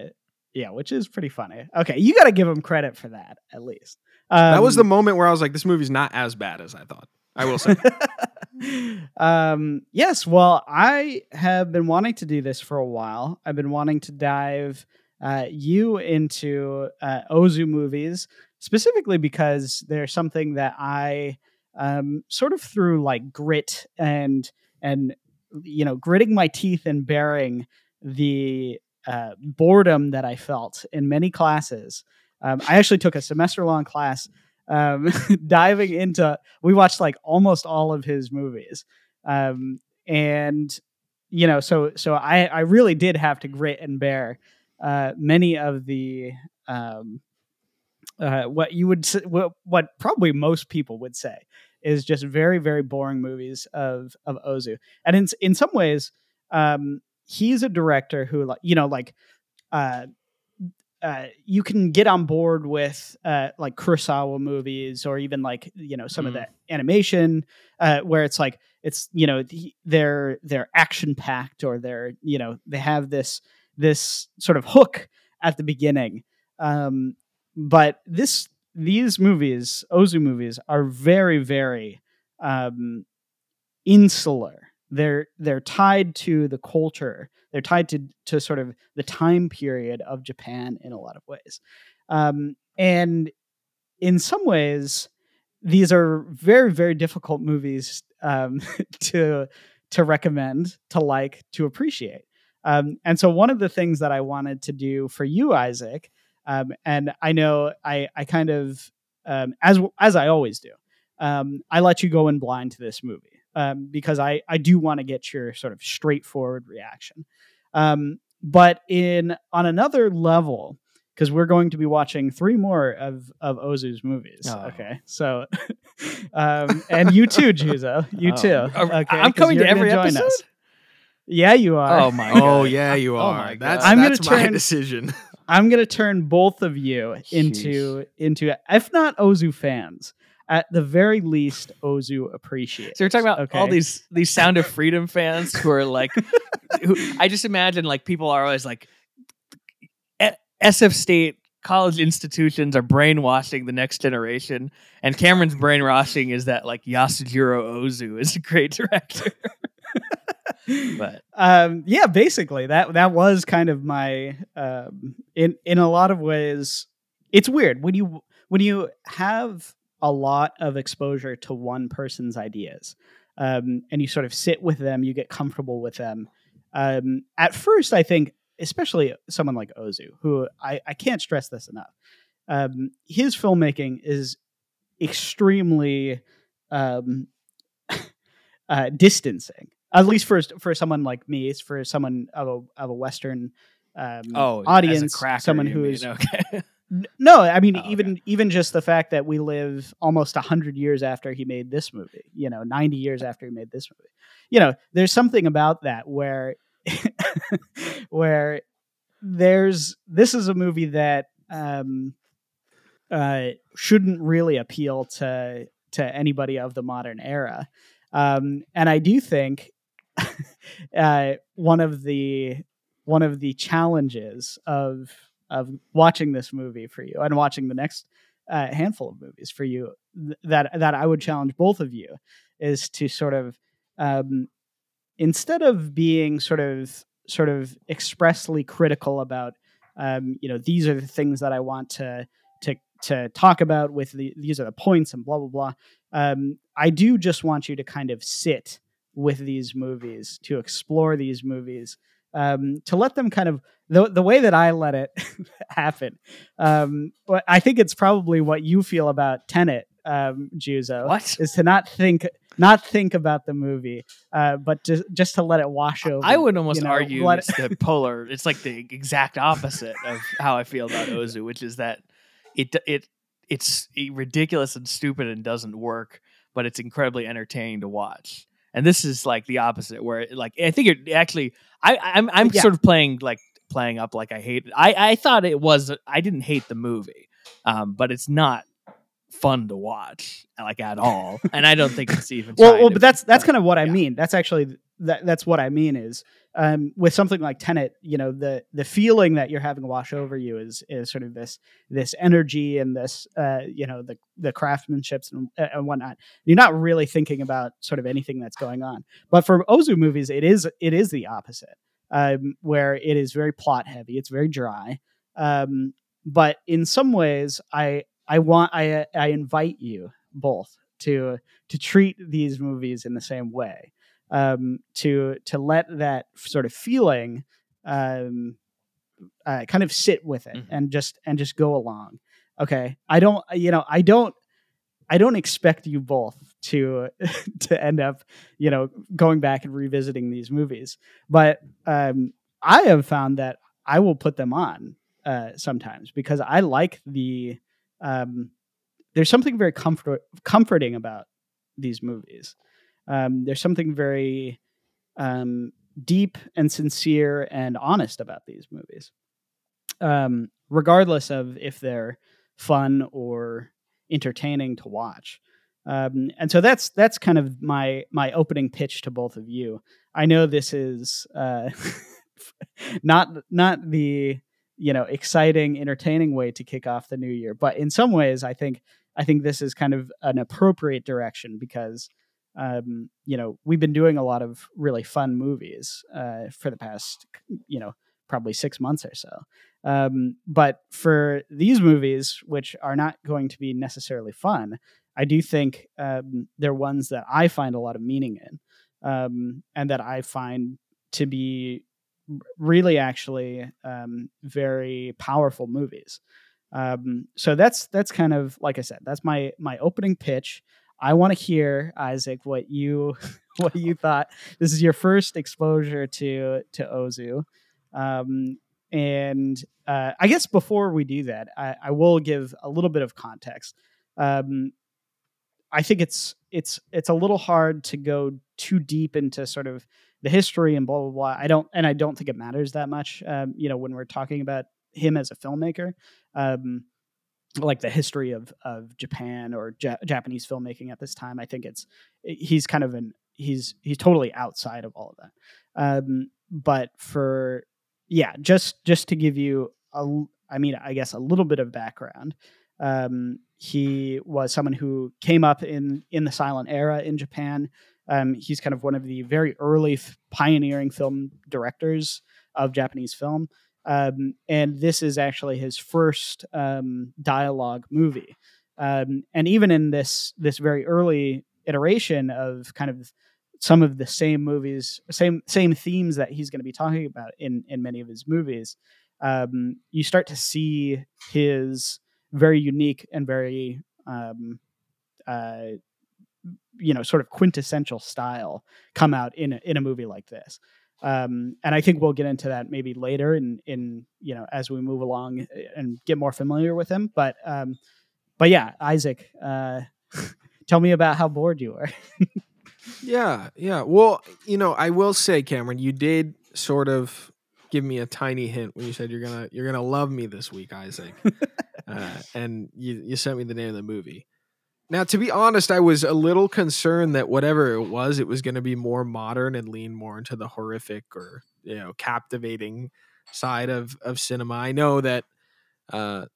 yeah, which is pretty funny. Okay, you got to give him credit for that at least. Um, that was the moment where I was like, "This movie's not as bad as I thought." I will say. (laughs) um, yes, well, I have been wanting to do this for a while. I've been wanting to dive uh, you into uh, Ozu movies, specifically because they're something that I um, sort of through like grit and and you know gritting my teeth and bearing the uh, boredom that I felt in many classes. Um, I actually took a semester long class um, (laughs) diving into. We watched like almost all of his movies, um, and you know, so so I I really did have to grit and bear uh, many of the um, uh, what you would what, what probably most people would say is just very very boring movies of of Ozu, and in in some ways, um, he's a director who like you know like. Uh, uh, you can get on board with uh, like Kurosawa movies or even like you know some of the animation uh, where it's like it's you know the, they're they're action packed or they're you know they have this this sort of hook at the beginning. Um, but this these movies Ozu movies are very very um, insular. They're they're tied to the culture. They're tied to to sort of the time period of Japan in a lot of ways. Um, and in some ways these are very very difficult movies um, (laughs) to to recommend to like to appreciate um, and so one of the things that i wanted to do for you isaac um, and i know i i kind of um, as as i always do um, i let you go in blind to this movie um, because i i do want to get your sort of straightforward reaction um, but in on another level because we're going to be watching three more of of Ozu's movies. Oh. Okay, so (laughs) um, and you too, Juzo, you Oh. too. Okay, I'm coming to every episode. us. Yeah, you are. Oh my! (laughs) oh yeah, you Oh are. my that's I'm gonna that's my turn- decision. (laughs) I'm gonna turn both of you into into if not Ozu fans, at the very least Ozu appreciators. So you're talking about okay? all these these Sound of Freedom fans who are like, who, I just imagine like people are always like, "E- SF State college institutions are brainwashing the next generation, and Cameron's brainwashing is that like Yasujiro Ozu is a great director. (laughs) (laughs) but um yeah basically that that was kind of my um in in a lot of ways it's weird. When you when you have a lot of exposure to one person's ideas um and you sort of sit with them you get comfortable with them um at first i think especially someone like ozu who i i can't stress this enough um his filmmaking is extremely um (laughs) uh distancing at least for for someone like me, it's for someone of a of a Western um, oh, audience, cracker, someone who is okay. (laughs) No, I mean Oh, okay. even even just the fact that we live almost hundred years after he made this movie, you know, ninety years after he made this movie, you know, there's something about that where (laughs) where there's this is a movie that um, uh, shouldn't really appeal to to anybody of the modern era, um, and I do think (laughs) uh, one of the one of the challenges of of watching this movie for you and watching the next uh, handful of movies for you th- that that I would challenge both of you is to sort of um, instead of being sort of sort of expressly critical about um, you know these are the things that I want to to to talk about with the these are the points and blah blah blah. Um, I do just want you to kind of sit with these movies to explore these movies um, to let them kind of the the way that I let it (laughs) happen. Um, but I think it's probably what you feel about Tenet, um, Juzo, What? is to not think not think about the movie, uh, but just just to let it wash over. I would almost you know, argue it's the (laughs) polar. It's like the exact opposite of how I feel about (laughs) Ozu, which is that it it it's ridiculous and stupid and doesn't work, but it's incredibly entertaining to watch. And this is like the opposite where it, like i think it actually i i'm, I'm Yeah. sort of playing like playing up like i hate it i i thought it was i didn't hate the movie um but it's not fun to watch like at all and i don't think it's even well, well but that's that's kind of what I mean. That's actually that that's what I mean is um, with something like Tenet, you know, the the feeling that you're having wash over you is is sort of this this energy and this uh, you know the the craftsmanships and, and whatnot. You're not really thinking about sort of anything that's going on. But for Ozu movies, it is it is the opposite, um, where it is very plot heavy. It's very dry. Um, but in some ways, I I want I I invite you both to to treat these movies in the same way um, to to let that sort of feeling um, uh, kind of sit with it Mhm. and just and just go along. Okay, I don't you know I don't I don't expect you both to (laughs) to end up you know going back and revisiting these movies, but um, I have found that I will put them on uh, sometimes because I like the um, there's something very comfort comforting about these movies. Um, there's something very um, deep and sincere and honest about these movies, um, regardless of if they're fun or entertaining to watch. Um, and so that's that's kind of my my opening pitch to both of you. I know this is uh, (laughs) not not the you know exciting, entertaining way to kick off the new year, but in some ways, I think I think this is kind of an appropriate direction because um, you know we've been doing a lot of really fun movies uh, for the past you know probably six months or so. Um, but for these movies, which are not going to be necessarily fun, I do think um, they're ones that I find a lot of meaning in, um, and that I find to be really actually um, very powerful movies. Um, so that's that's kind of like I said, that's my my opening pitch. I want to hear Isaac what you (laughs) what you thought. This is your first exposure to to Ozu, um, and uh, I guess before we do that, I, I will give a little bit of context. Um, I think it's it's it's a little hard to go too deep into sort of the history and blah blah blah. I don't and I don't think it matters that much. Um, you know, when we're talking about him as a filmmaker, um, like the history of of Japan or ja- Japanese filmmaking at this time, I think it's he's kind of an he's he's totally outside of all of that. Um, but for yeah, just just to give you a, I mean, I guess a little bit of background. Um, he was someone who came up in in the silent era in Japan. Um, he's kind of one of the very early f- pioneering film directors of Japanese film. Um, and this is actually his first um, dialogue movie. Um, and even in this this very early iteration of kind of some of the same movies, same same themes that he's going to be talking about in in many of his movies, um, you start to see his very unique and very um, uh, you know sort of quintessential style come out in a, in a movie like this um, and I think we'll get into that maybe later in in you know as we move along uh, and get more familiar with him but um, but yeah Isaac uh, (laughs) tell me about how bored you were Yeah, yeah. Well, you know, I will say, Cameron, you did sort of give me a tiny hint when you said you're gonna you're gonna love me this week, Isaac, (laughs) uh, and you you sent me the name of the movie. Now, to be honest, I was a little concerned that whatever it was, it was going to be more modern and lean more into the horrific or you know captivating side of of cinema. I know that uh,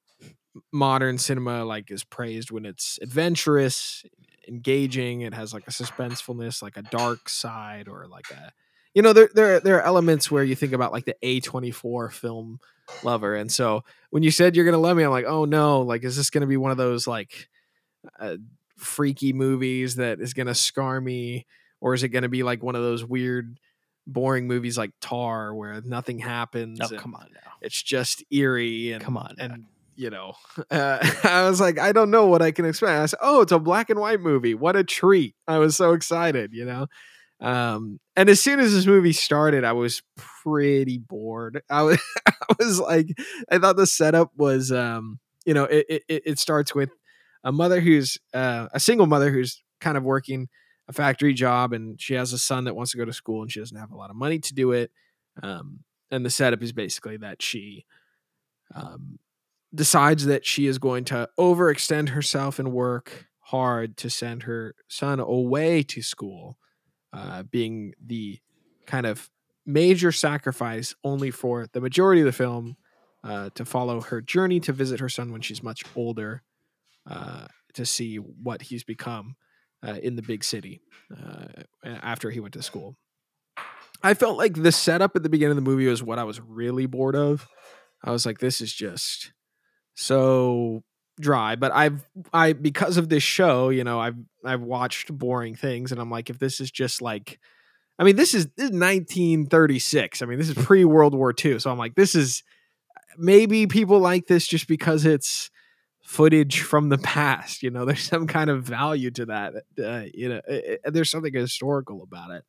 modern cinema like is praised when it's adventurous, engaging. It has like a suspensefulness, like a dark side, or like a you know there there there are elements where you think about like the A twenty four film lover, and so when you said you're gonna love me, I'm like, oh no, like is this gonna be one of those like uh, freaky movies that is gonna scar me, or is it gonna be like one of those weird boring movies like Tar where nothing happens? oh come on now It's just eerie and Come on now. and you know, (laughs) uh, (laughs) I was like, I don't know what I can expect. I said, oh, it's a black and white movie. What a treat! I was so excited, you know. Um, and as soon as this movie started, I was pretty bored. I was, (laughs) I was like, I thought the setup was, um, you know, it it, it starts with a mother who's uh, a single mother who's kind of working a factory job and she has a son that wants to go to school and she doesn't have a lot of money to do it. Um, and the setup is basically that she um, decides that she is going to overextend herself and work hard to send her son away to school, uh, being the kind of major sacrifice only for the majority of the film uh, to follow her journey to visit her son when she's much older uh, to see what he's become uh, in the big city uh, after he went to school. I felt like the setup at the beginning of the movie was what I was really bored of. I was like, this is just so dry. But I've I because of this show, you know, I've I've watched boring things, and I'm like, if this is just like, I mean, this is, this is 1936. I mean, this is pre World War II. So I'm like, this is maybe people like this just because it's footage from the past. You know, (laughs) there's some kind of value to that. Uh, you know, it, it, there's something historical about it.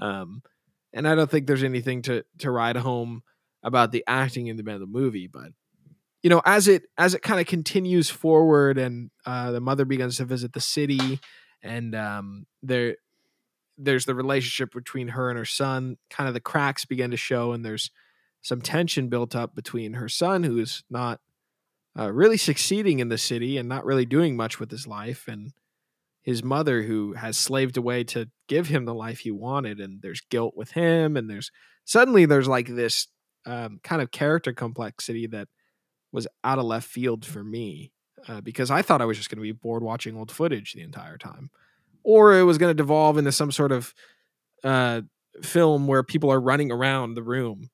Um, and I don't think there's anything to to ride home about the acting in the the movie, but you know, as it as it kind of continues forward, and uh, the mother begins to visit the city, and um, there there's the relationship between her and her son. Kind of the cracks begin to show, and there's some tension built up between her son, who is not uh, really succeeding in the city and not really doing much with his life, and his mother who has slaved away to give him the life he wanted and there's guilt with him and there's suddenly there's like this um, kind of character complexity that was out of left field for me uh, because i thought i was just going to be bored watching old footage the entire time. Or it was going to devolve into some sort of uh, film where people are running around the room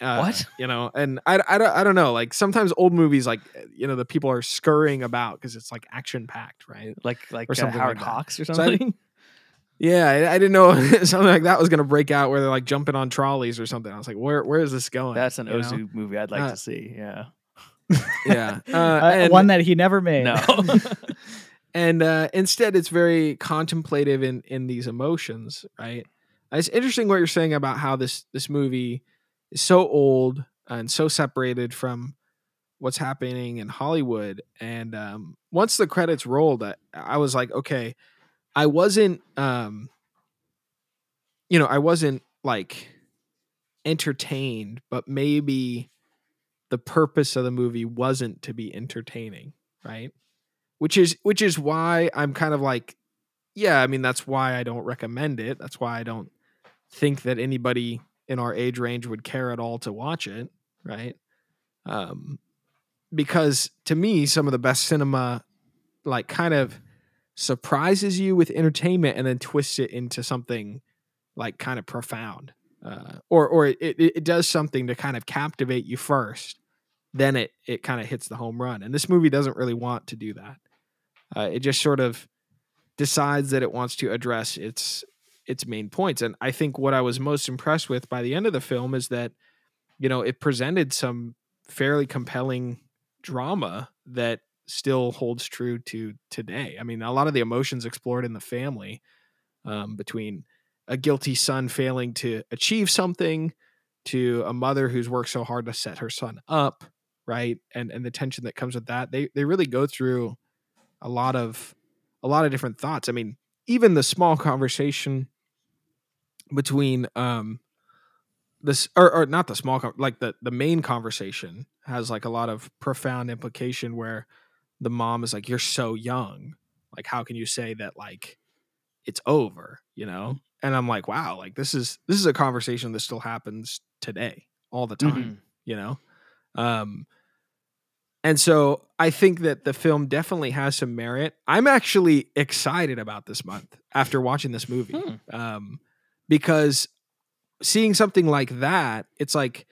uh, what you know, and I, I, don't, I don't know. Like sometimes old movies, like you know, the people are scurrying about because it's like action packed, right? Like like or uh, something Howard like Hawks or something. So I, (laughs) yeah, I, I, didn't know (laughs) something like that was going to break out where they're like jumping on trolleys or something. I was like, where where is this going? That's an Ozu know? movie I'd like uh, to see. Yeah, (laughs) yeah, uh, and, one that he never made. No. and uh, instead, it's very contemplative in in these emotions, right? It's interesting what you're saying about how this this movie is so old and so separated from what's happening in Hollywood. And um, once the credits rolled, I, I, was like, okay, I wasn't, um, you know, I wasn't like entertained, but maybe the purpose of the movie wasn't to be entertaining, right? Which is which is why I'm kind of like, yeah, I mean that's why I don't recommend it. That's why I don't think that anybody in our age range would care at all to watch it, right? Um, because to me, some of the best cinema, like, kind of surprises you with entertainment and then twists it into something like kind of profound, uh, or or it, it, does something to kind of captivate you first, then it it kind of hits the home run. And this movie doesn't really want to do that. Uh, it just sort of decides that it wants to address its its main points. And I think what I was most impressed with by the end of the film is that, you know, it presented some fairly compelling drama that still holds true to today. I mean, a lot of the emotions explored in the family um, between a guilty son failing to achieve something to a mother who's worked so hard to set her son up, right? And and the tension that comes with that. They they really go through a lot of a lot of different thoughts. I mean, even the small conversation between um this or, or not the small like the the main conversation has like a lot of profound implication where the mom is like you're so young like how can you say that like it's over you know mm-hmm. and i'm like wow like this is this is a conversation that still happens today all the time mm-hmm. you know um and so i think that the film definitely has some merit i'm actually excited about this month after watching this movie hmm. um because seeing something like that, it's like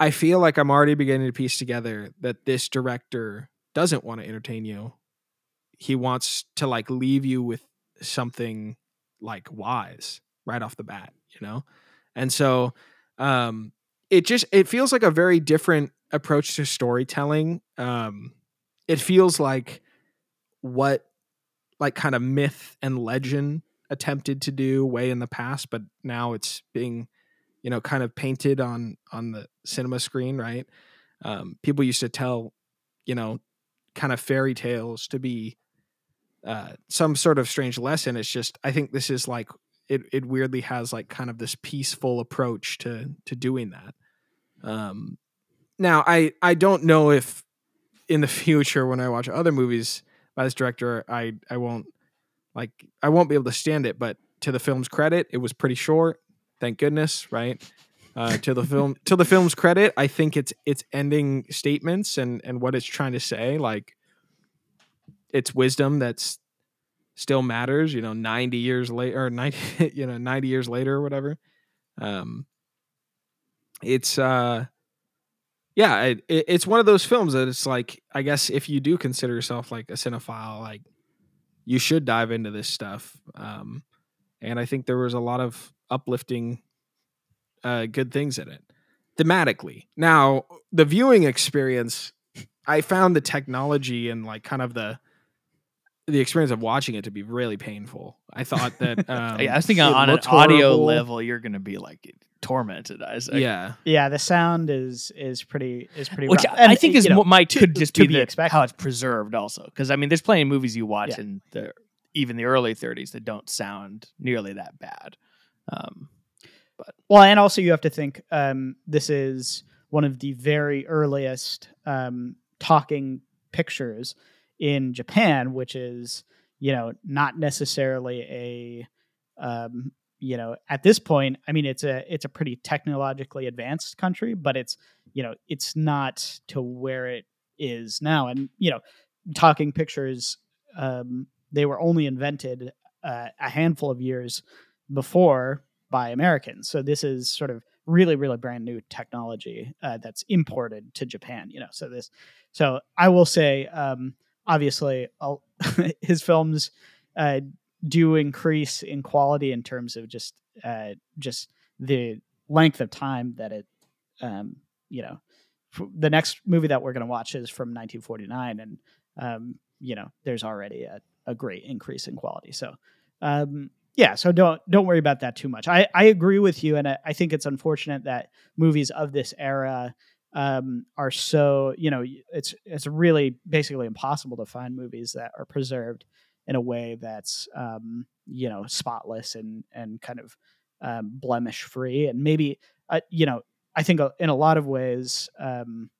I feel like I'm already beginning to piece together that this director doesn't want to entertain you. He wants to like leave you with something like wise right off the bat, you know? And so um it just it feels like a very different approach to storytelling. Um it feels like what like kind of myth and legend attempted to do way in the past, but now it's being, you know, kind of painted on on the cinema screen, right? Um, people used to tell, you know, kind of fairy tales to be uh, some sort of strange lesson. It's just I think this is like it. It weirdly has like kind of this peaceful approach to to doing that. Um, now I I don't know if in the (laughs) future when I watch other movies by this director I I won't like I won't be able to stand it. But to the film's credit, it was pretty short. Thank goodness, right? Uh, to the film (laughs) to the film's credit, I think it's its ending statements and and what it's trying to say like it's wisdom that's still matters, you know, 90 years later or 90 (laughs) you know, 90 years later or whatever. Um it's uh yeah, it, it, it's one of those films that it's like I guess if you do consider yourself like a cinephile, like you should dive into this stuff. Um and I think there was a lot of uplifting uh good things in it thematically. Now, the viewing experience I found the technology and like kind of the the experience of watching it to be really painful. I thought that (laughs) um, yeah, I was thinking on an looked audio horrible. level, you're gonna be like tormented. I, I, Yeah, Yeah, the sound is is pretty is pretty. which rough. I And, think is know, mo- might to- could just to be, be the, expected. how it's preserved also because I mean there's plenty of movies you watch Yeah. in the even the early 30s that don't sound nearly that bad. Um, Well, and also you have to think um, this is one of the very earliest um, talking pictures in Japan, which is you know not necessarily a um, you know at this point. I mean, it's a it's a pretty technologically advanced country, but it's you know it's not to where it is now. And you know, talking pictures um, they were only invented uh, a handful of years before by Americans. So this is sort of really, really brand new technology uh, that's imported to Japan. You know, so this, so I will say, um, obviously, (laughs) his films uh, do increase in quality in terms of just uh, just the length of time that it, um, you know, the next movie that we're going to watch is from 1949, and um, you know, there's already a, a great increase in quality. So. Um, yeah so don't don't worry about that too much i i agree with you and i, I think it's unfortunate that movies of this era um are so you know it's it's really basically impossible to find movies that are preserved in a way that's um you know spotless and and kind of um, blemish free and maybe uh, you know i think uh, in a lot of ways um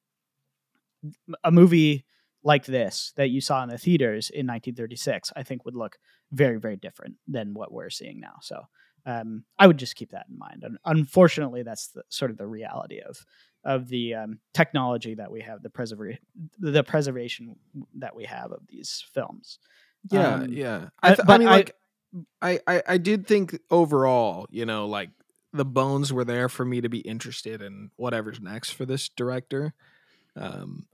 a movie like this that you saw in the theaters in 1936 i think would look very very different than what we're seeing now. So um, i would just keep that in mind. And unfortunately that's the, sort of the reality of of the um, technology that we have the preserva- the preservation that we have of these films yeah, Um, yeah. I- th- I but mean, I- like, I, I, I did think overall, you know, like the bones were there for me to be interested in whatever's next for this director. Um,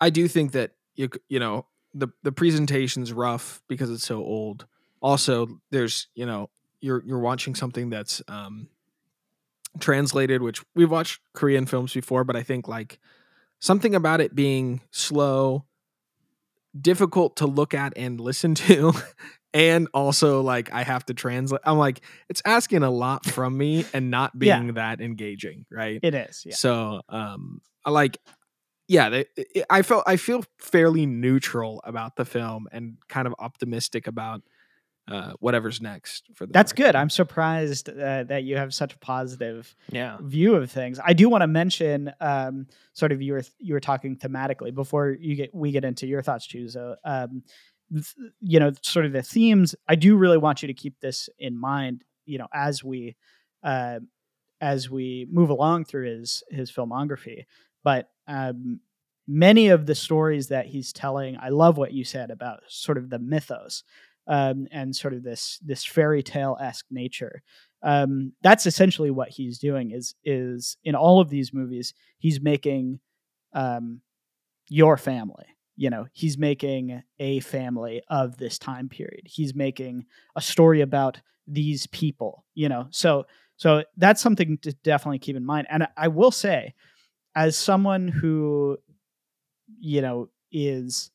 I do think that you, you know, the the presentation's rough because it's so old. Also, there's, you know, you're you're watching something that's um translated, which we've watched Korean films before, but I think like something about it being slow, difficult to look at and listen to, (laughs) and also like I have to translate. I'm like, it's asking a lot from me and not Yeah. being that engaging, right? it is yeah So, um, I like, yeah, they, i I felt I feel fairly neutral about the film and kind of optimistic about uh, whatever's next for the. that's director. good i'm surprised uh, that you have such a positive yeah. view of things. I do want to mention um, sort of you were you were talking thematically before you get we get into your thoughts, Juzo. Um, th- you know, sort of the themes. I do really want you to keep this in mind. You know, as we uh, as we move along through his his filmography, but um, many of the stories that he's telling, I love what you said about sort of the mythos um, and sort of this this fairy tale esque nature. Um, that's essentially what he's doing is is in all of these movies he's making um, your family you know? He's making a family of this time period. He's making a story about these people you know? So so that's something to definitely keep in mind. And I- i will say as someone who you know is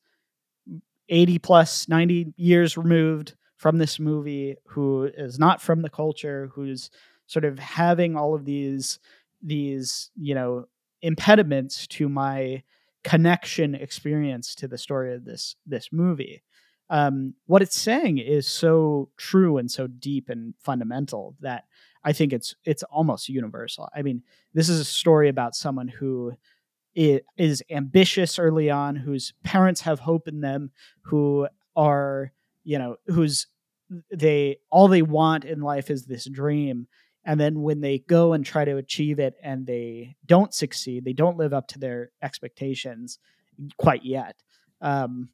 80 plus 90 years removed from this movie who is not from the culture who's sort of having all of these these you know impediments to my connection experience to the story of this this movie um, what it's saying is so true and so deep and fundamental that I think it's it's almost universal. I mean, this is a story about someone who is ambitious early on, whose parents have hope in them, who are you know who's they all they want in life is this dream. And then when they go and try to achieve it and they don't succeed they don't live up to their expectations quite yet um,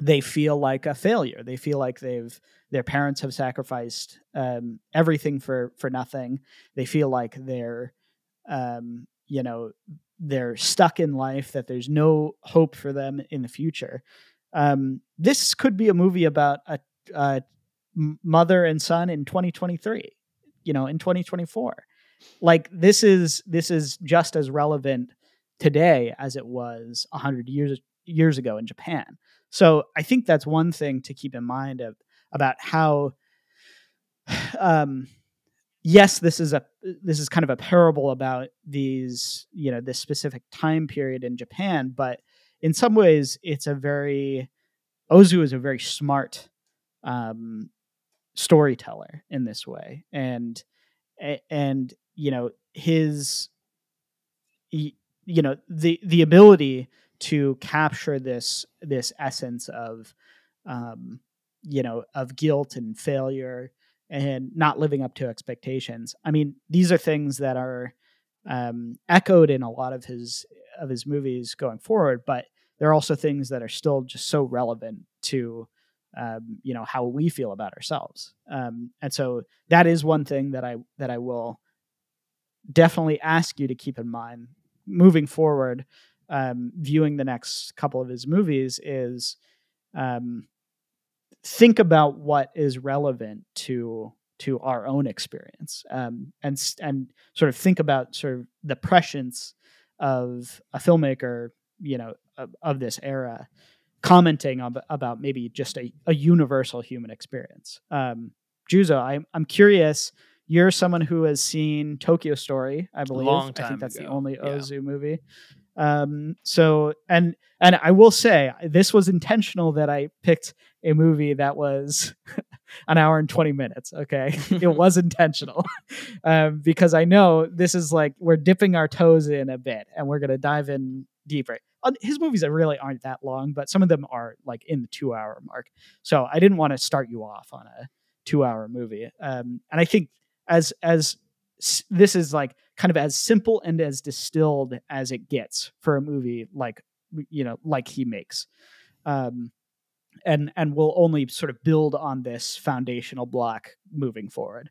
they feel like a failure. They feel like they've their parents have sacrificed um, everything for for nothing. They feel like they're um, you know they're stuck in life that there's no hope for them in the future. Um, this could be a movie about a, a mother and son in 2023 you know in 2024 like this is this is just as relevant today as it was 100 years years ago in Japan. So I think that's one thing to keep in mind of about how (sighs) um yes this is a this is kind of a parable about these you know this specific time period in Japan but in some ways it's a very Ozu is a very smart um storyteller in this way. And and you know his you know the the ability to capture this this essence of um you know of guilt and failure and not living up to expectations. I mean these are things that are um echoed in a lot of his of his movies going forward but there are also things that are still just so relevant to um, you know how we feel about ourselves. Um, and so that is one thing that i that i will definitely ask you to keep in mind moving forward. Um, viewing the next couple of his movies is um, think about what is relevant to to our own experience um, and and sort of think about sort of the prescience of a filmmaker you know of, of this era commenting on, about maybe just a, a universal human experience. Um, Juzo, I'm I'm curious. You're someone who has seen Tokyo Story, I believe. Long I think that's ago. the only Yeah. Ozu movie. Um, so and and I will say this was intentional that I picked a movie that was (laughs) an hour and 20 minutes. Okay. (laughs) it was intentional. um, because I know this is like we're dipping our toes in a bit and we're gonna dive in deeper. Uh, His movies really aren't that long, but some of them are like in the two hour mark. So I didn't want to start you off on a two hour movie. Um, and I think as as this is like kind of as simple and as distilled as it gets for a movie like you know like he makes um and and we'll only sort of build on this foundational block moving forward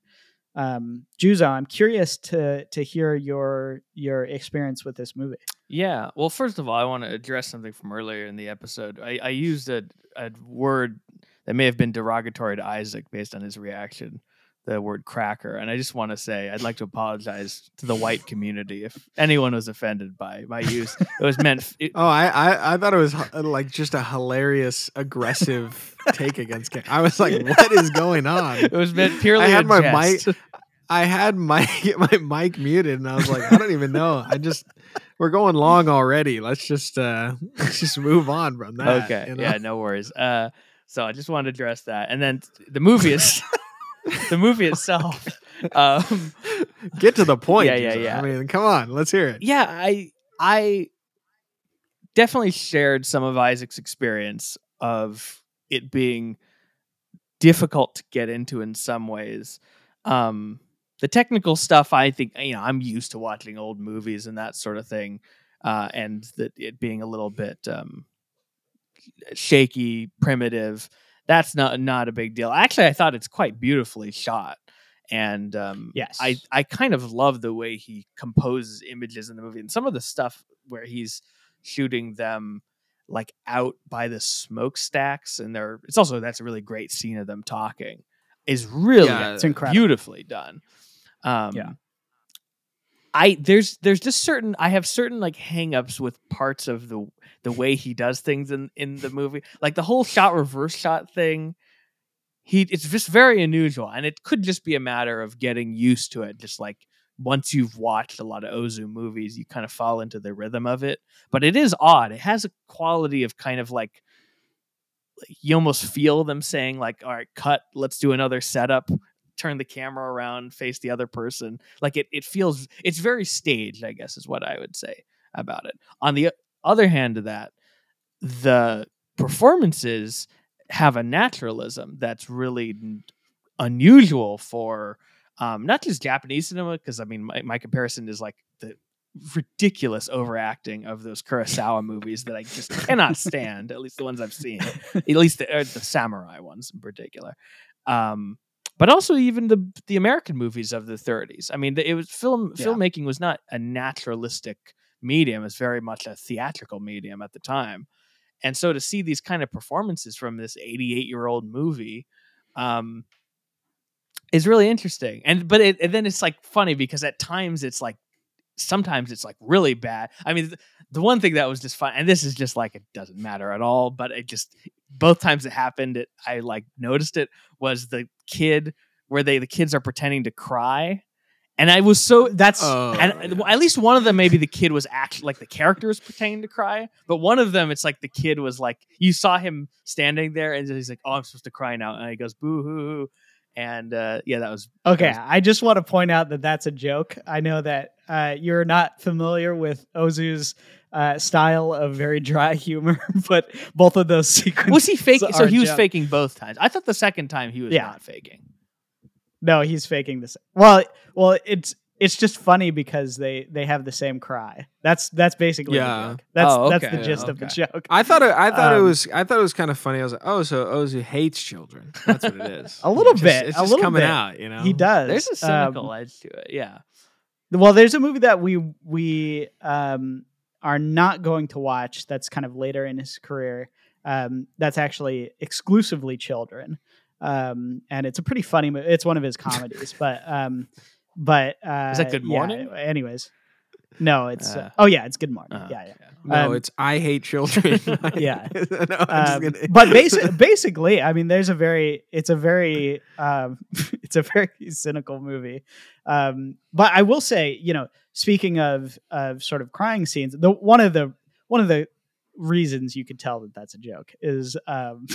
um Juzo, i'm curious to to hear your your experience with this movie Yeah. Well, first of all, I want to address something from earlier in the episode. I, I used a, a word that may have been derogatory to Isaac based on his reaction, the word cracker. And I just want to say I'd like to apologize to the white community if anyone was offended by my use. It was meant. It, Oh, I, I I thought it was like just a hilarious, aggressive take against. I was like, what is going on? it was meant purely. I had my jest. mic- I had my (laughs) my mic muted, and I was like, I don't even know. I just we're going long already. Let's just uh (laughs) let's just move on from that. okay. you know? Yeah. No worries. Uh, so I just wanted to address that, and then the movie is (laughs) the movie itself. (laughs) Um, Get to the (laughs) point. Yeah, yeah, yeah. I mean, come on, let's hear it. yeah, I I definitely shared some of Isaac's experience of it being difficult to get into in some ways. Um, the technical stuff, I think, you know, I'm used to watching old movies and that sort of thing, uh, and that it being a little bit um, shaky, primitive. That's not not a big deal. Actually, I thought it's quite beautifully shot, and um, Yes. I I kind of love the way he composes images in the movie, and some of the stuff where he's shooting them like out by the smokestacks, and they're it's also that's a really great scene of them talking. Is really Yeah, it's incredible beautifully done. Um, Yeah. I there's there's just certain I have certain like hangups with parts of the the way he does things in in the movie, like the whole shot reverse shot thing. He it's just very unusual, and it could just be a matter of getting used to it. Just like once you've watched a lot of Ozu movies, you kind of fall into the rhythm of it. But it is odd. It has a quality of kind of like you almost feel them saying like, "All right, cut. Let's do another setup." Turn the camera around, face the other person. Like it, it feels it's very staged. I guess is what I would say about it. On the other hand of that, the performances have a naturalism that's really unusual for um, not just Japanese cinema, because I mean, my, my comparison is like the ridiculous overacting of those Kurosawa movies that I just cannot stand. At least the ones I've seen, at least the, the samurai ones in particular. Um, but also even the the American movies of the 30s. I mean, it was film yeah. filmmaking was not a naturalistic medium; it's very much a theatrical medium at the time. And so to see these kind of performances from this 88 year old movie, um, is really interesting. And but it, and then it's like funny because at times it's like sometimes it's like really bad. I mean, the, one thing that was just fun, and this is just like it doesn't matter at all, but it just both times it happened, it, I like noticed it was the kid where they the kids are pretending to cry. And I was so that's oh, and yeah. at least one of them maybe the kid was actually like the character was pretending to cry, but one of them it's like the kid was like you saw him standing there and he's like, "Oh, I'm supposed to cry now," and he goes, "Boo hoo." And uh, yeah, that was okay. That was- I just want to point out that that's a joke. I know that uh, you're not familiar with Ozu's uh, style of very dry (laughs) humor, but both of those sequences was he faking? So he was joke. faking both times. I thought the second time he was yeah. not faking. No, he's faking this. Well, well, it's it's just funny because they they have the same cry. That's that's basically yeah. That's oh, okay. that's the gist yeah, okay. of the joke. I thought it, I thought um, it was I thought it was kind of funny. I was like, oh, so Ozu hates children. That's what it (laughs) is. a little it's bit. Just, it's a just little coming bit. out. You know, he does. There's a cynical um, edge to it. Yeah. Well, there's a movie that we we um, are not going to watch. That's kind of later in his career. Um, that's actually exclusively children. Um, and it's a pretty funny movie. It's one of his (laughs) comedies, but um, but uh, is that Good Morning? Yeah, anyways, no, it's uh, oh yeah, it's Good Morning. Uh, yeah, yeah. No, um, it's I hate children. (laughs) yeah, (laughs) no, um, but basically, (laughs) basically, I mean, there's a very, it's a very, um, it's a very cynical movie. Um, but I will say, you know, speaking of of sort of crying scenes, the one of the one of the reasons you could tell that that's a joke is um,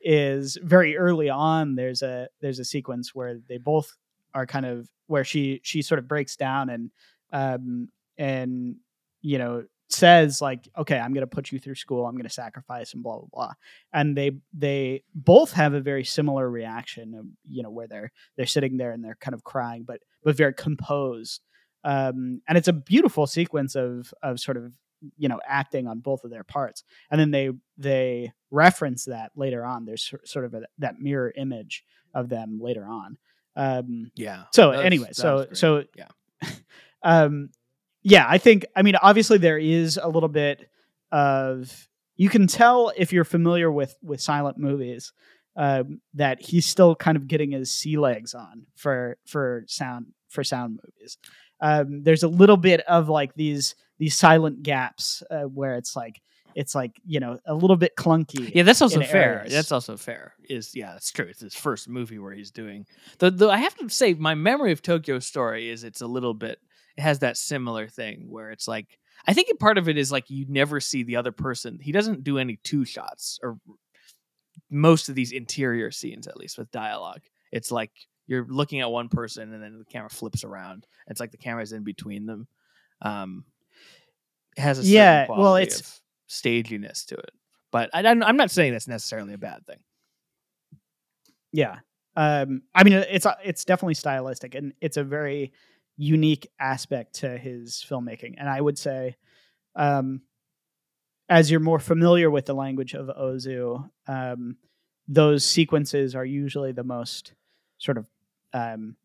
is very early on. There's a there's a sequence where they both are kind of where she she sort of breaks down and um and you know says like okay i'm going to put you through school i'm going to sacrifice and blah blah blah. And they they both have a very similar reaction of, you know where they're they're sitting there and they're kind of crying but but very composed. Um and it's a beautiful sequence of of sort of you know acting on both of their parts. And then they they reference that later on. There's sort of a, that mirror image of them later on um, yeah. So anyway, so so yeah, (laughs) um, yeah. I think I mean obviously there is a little bit of you can tell if you're familiar with with silent movies um, that he's still kind of getting his sea legs on for for sound for sound movies. Um, there's a little bit of like these these silent gaps uh, where it's like it's like you know a little bit clunky. Yeah, that's also fair. Areas. That's also fair. Is yeah, that's true. It's his first movie where he's doing the I have to say, my memory of Tokyo Story is it's a little bit. It has that similar thing where it's like I think part of it is like you never see the other person. He doesn't do any two shots or most of these interior scenes, at least with dialogue. It's like you're looking at one person and then the camera flips around. It's like the camera's in between them. Um, it has a yeah. Well, it's of, staginess to it. But I, am not saying that's necessarily a bad thing. Yeah, um, I mean it's it's definitely stylistic, and it's a very unique aspect to his filmmaking. And I would say, um, as you're more familiar with the language of Ozu, um, those sequences are usually the most sort of um,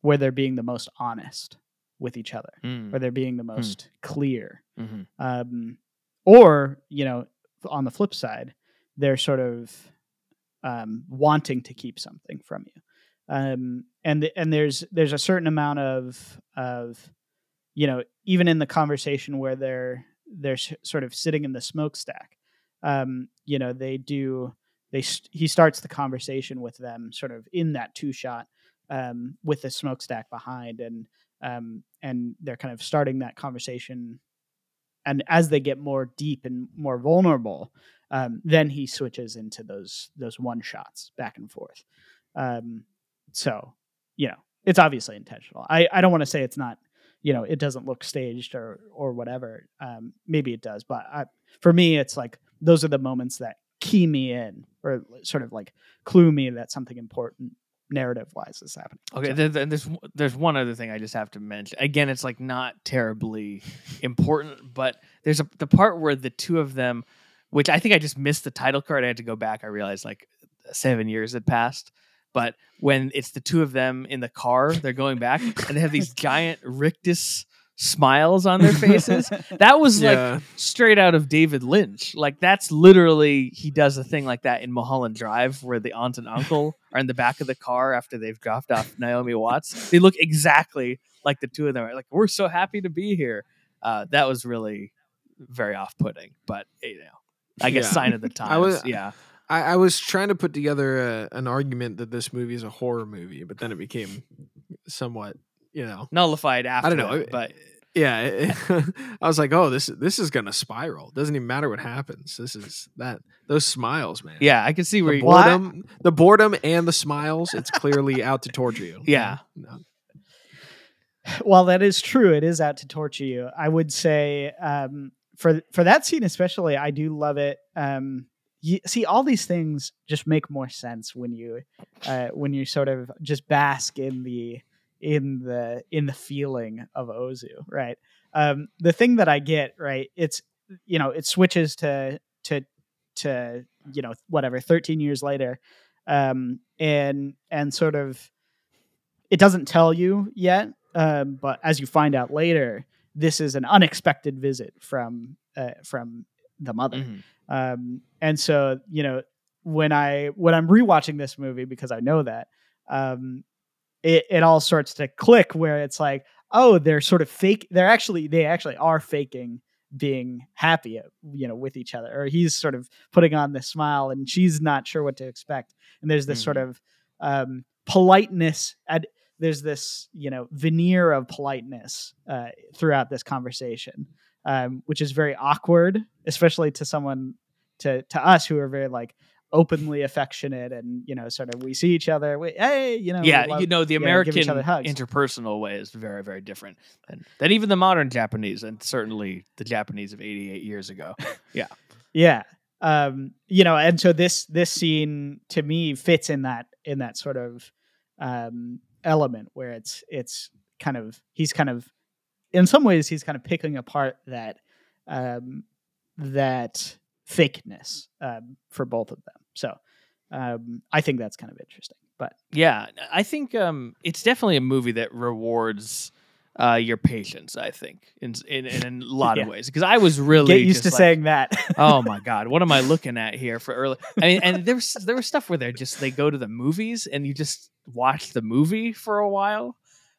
where they're being the most honest with each other, mm. where they're being the hmm. most mm. clear. Mm-hmm. Um, or you know on the flip side they're sort of um, wanting to keep something from you. Um, and the, and there's there's a certain amount of of you know even in the conversation where they're they're sort of sitting in the smokestack um, you know they do they he starts the conversation with them sort of in that two shot um, with the smokestack behind and um, and they're kind of starting that conversation and as they get more deep and more vulnerable, um, then he switches into those those one shots back and forth. Um, so you know, it's obviously intentional. I I don't want to say it's not. You know, it doesn't look staged or or whatever. Um, maybe it does, but I, for me, it's like those are the moments that key me in or sort of like clue me that something important narrative wise is happening. Okay, So- there, there- there's there's one other thing I just have to mention. Again, it's like not terribly important, but there's a the part where the two of them, which I think I just missed the title card. I had to go back. I realized like seven years had passed. But when it's the two of them in the car, they're going back, and they have these (laughs) giant rictus smiles on their faces. (laughs) That was like straight out of David Lynch. Like that's literally he does a thing like that in Mulholland Drive where the aunt and uncle are in the back of the car after they've dropped off Naomi Watts. They look exactly like the two of them. Are like we're so happy to be here. Uh, that was really very off-putting, but you know, I guess Yeah. sign of the times. (laughs) I was- yeah, I, I was trying to put together a, an argument that this movie is a horror movie, but then it became somewhat, you know, nullified after. I don't know, that, but yeah. it- (laughs) I was like, oh, this this is gonna spiral. Doesn't even matter what happens. This is that those smiles, man. yeah, I can see where the you. Well, I- boredom, the boredom, and the smiles. It's clearly (laughs) out to torture you. Yeah. No. While that is true, it is out to torture you. I would say um, for for that scene especially, I do love it. Um, you, see, all these things just make more sense when you uh, when you sort of just bask in the in the in the feeling of Ozu, right? Um, the thing that I get right, it's you know, it switches to to to you know whatever 13 years later, um, and and sort of it doesn't tell you yet, um, but as you find out later, this is an unexpected visit from uh, from the mother. Mhm. Um, and so, you know, when I when I'm rewatching this movie because I know that, um, it it all starts to click where it's like, oh, they're sort of fake. They're actually they actually are faking being happy, uh, you know, with each other. Or he's sort of putting on this smile, and she's not sure what to expect. And there's this sort of um, politeness. And there's this you know veneer of politeness uh, throughout this conversation um, which is very awkward, especially to someone to to us who are very like openly affectionate and you know sort of we see each other, we, hey, you know, yeah, love- you know, the you know, American other hugs. interpersonal way is very, very different than, than even the modern Japanese, and certainly the Japanese of 88 years ago. (laughs) Yeah. Yeah, um, you know, and so this this scene to me fits in that in that sort of um, element where it's it's kind of he's kind of in some ways he's kind of picking apart that um, that fakeness um, for both of them. So um, I think that's kind of interesting. But Yeah, I think um, it's definitely a movie that rewards uh, your patience. I think in in, in a lot Yeah. of ways because I was really get used to like, saying that. oh my (laughs) god, what am I looking at here for early? I mean, and there was there was stuff where they just they go to the movies and you just watch the movie for a while.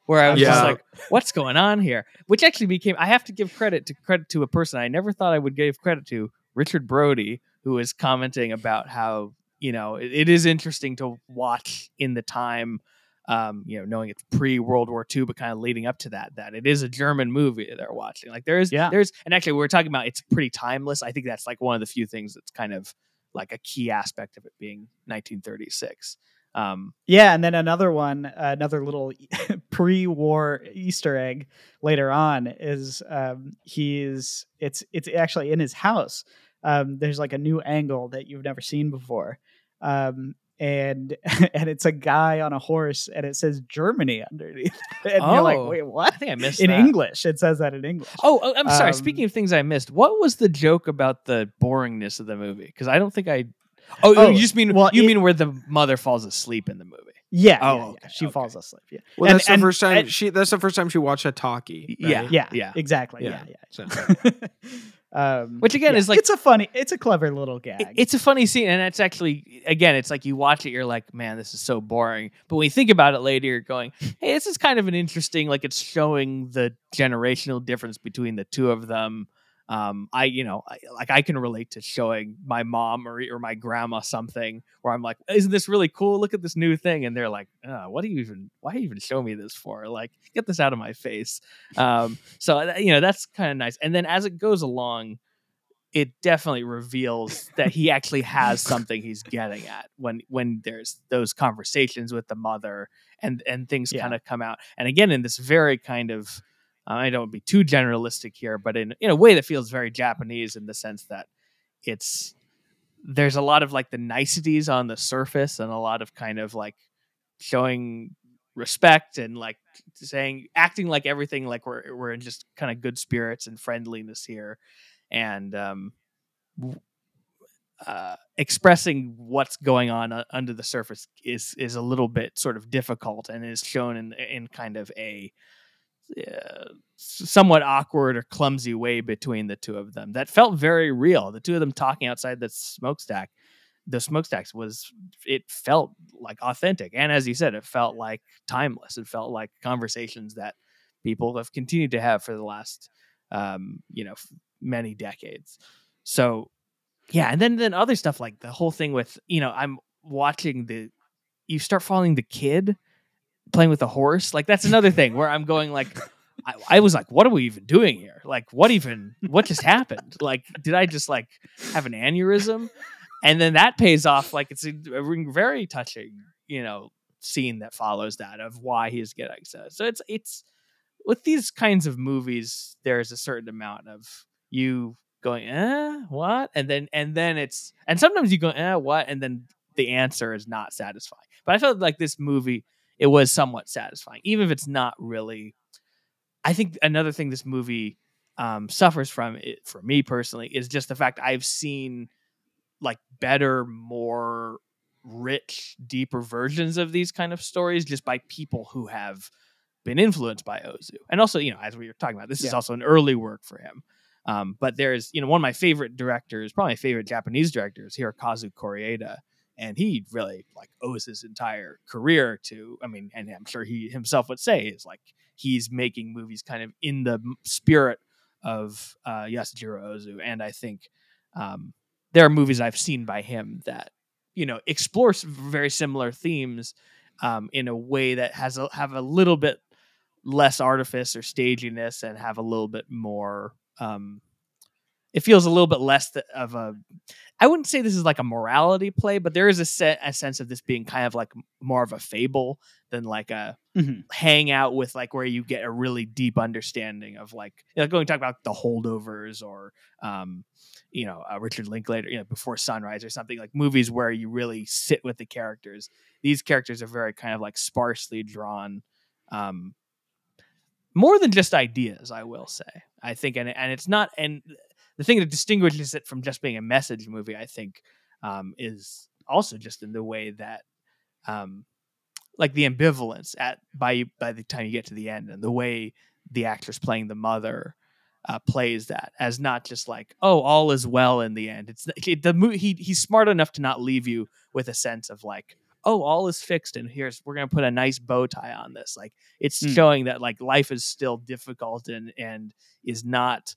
Where I was just like, "What's going on here?" Which actually became. I have to give credit to credit to a person I never thought I would give credit to, Richard Brody, who was commenting about how you know it, it is interesting to watch in the time, um, you know, knowing it's pre World War II, but kind of leading up to that. That it is a German movie they're watching. Like there is, Yeah. there's, and actually we we're talking about it's pretty timeless. I think that's like one of the few things that's kind of like a key aspect of it being 1936. Um, Yeah, and then another one, another little (laughs) pre-war Easter egg later on is um, he's it's it's actually in his house. Um, there's like a new angle that you've never seen before, um, and (laughs) and it's a guy on a horse, and it says Germany underneath, (laughs) and you're like, Oh, wait, I what? think I missed In that. English, it says that in English. Oh, oh, I'm sorry. Um, Speaking of things I missed, what was the joke about the boringness of the movie? Because I don't think I. Oh, Oh, you just mean well, you it- mean where the mother falls asleep in the movie? Yeah, Oh, yeah, yeah. okay, she okay. falls asleep. Yeah, Well, And- that's the and- first time and- she. That's the first time she watched a talkie. Yeah. right? yeah, Yeah. exactly. Yeah. Yeah, So- yeah. (laughs) um, Which again yeah, is like it's a funny, it's a clever little gag. It- It's a funny scene, and it's actually again, it's like you watch it, you're like, man, this is so boring. But when you think about it later, you're going, (laughs) hey, this is kind of an interesting, like it's showing the generational difference between the two of them. Um, I, you know, I, like I can relate to showing my mom or or my grandma something where I'm like, "Isn't this really cool? Look at this new thing," and they're like, uh, "What do you even? Why you even show me this for? Like, get this out of my face." Um, so uh, you know, that's kind of nice. And then as it goes along, it definitely reveals that he actually has something he's getting at when when there's those conversations with the mother and and things Yeah. kind of come out. And again, in this very kind of I don't be too generalistic here, but in in a way that feels very Japanese in the sense that it's there's a lot of like the niceties on the surface and a lot of kind of like showing respect and like saying acting like everything like we're we're in just kind of good spirits and friendliness here and um uh, expressing what's going on uh, under the surface is is a little bit sort of difficult and is shown in in kind of a uh, somewhat awkward or clumsy way between the two of them that felt very real. The two of them talking outside the smokestack the smokestacks was it felt like authentic. And as you said it felt like timeless. It felt like conversations that people have continued to have for the last um you know many decades. So yeah and then then other stuff like the whole thing with you know i'm watching the you start following the kid playing with the horse? Like that's another thing where i'm going like I, I was like what are we even doing here? Like what even what just happened? Like did i just like have an aneurysm? And then that pays off like it's a, a very touching you know scene that follows that of why he's getting so. so it's it's with these kinds of movies there's a certain amount of you going eh what? And then and then it's and sometimes you go eh what? And then the answer is not satisfying. But i felt like this movie it was somewhat satisfying even if it's not really. I think another thing this movie um, suffers from it for me personally is just the fact i've seen like better more rich deeper versions of these kind of stories just by people who have been influenced by ozu. And also you know as we were talking about this is also an early work for him. Um, but there's you know one of my favorite directors probably my favorite japanese directors hirokazu koreeda and he really like owes his entire career to i mean and i'm sure he himself would say is like he's making movies kind of in the spirit of uh, yasujiro ozu. And i think um, there are movies i've seen by him that you know explore very similar themes um, in a way that has a, have a little bit less artifice or staginess and have a little bit more um, it feels a little bit less of a i wouldn't say this is like a morality play but there is a, se- a sense of this being kind of like more of a fable than like a Mhm. hang out with like where you get a really deep understanding of like you know, going to talk about the holdovers or um you know uh, richard linklater you know before sunrise or something like movies where you really sit with the characters these characters are very kind of like sparsely drawn um more than just ideas i will say i think and, and it's not and the thing that distinguishes it from just being a message movie i think um is also just in the way that um like the ambivalence at by by the time you get to the end and the way the actress playing the mother uh, plays that as not just like oh all is well in the end it's it, the mo- he he's smart enough to not leave you with a sense of like oh all is fixed and here's we're gonna put a nice bow tie on this like it's Mm. showing that like life is still difficult and and is not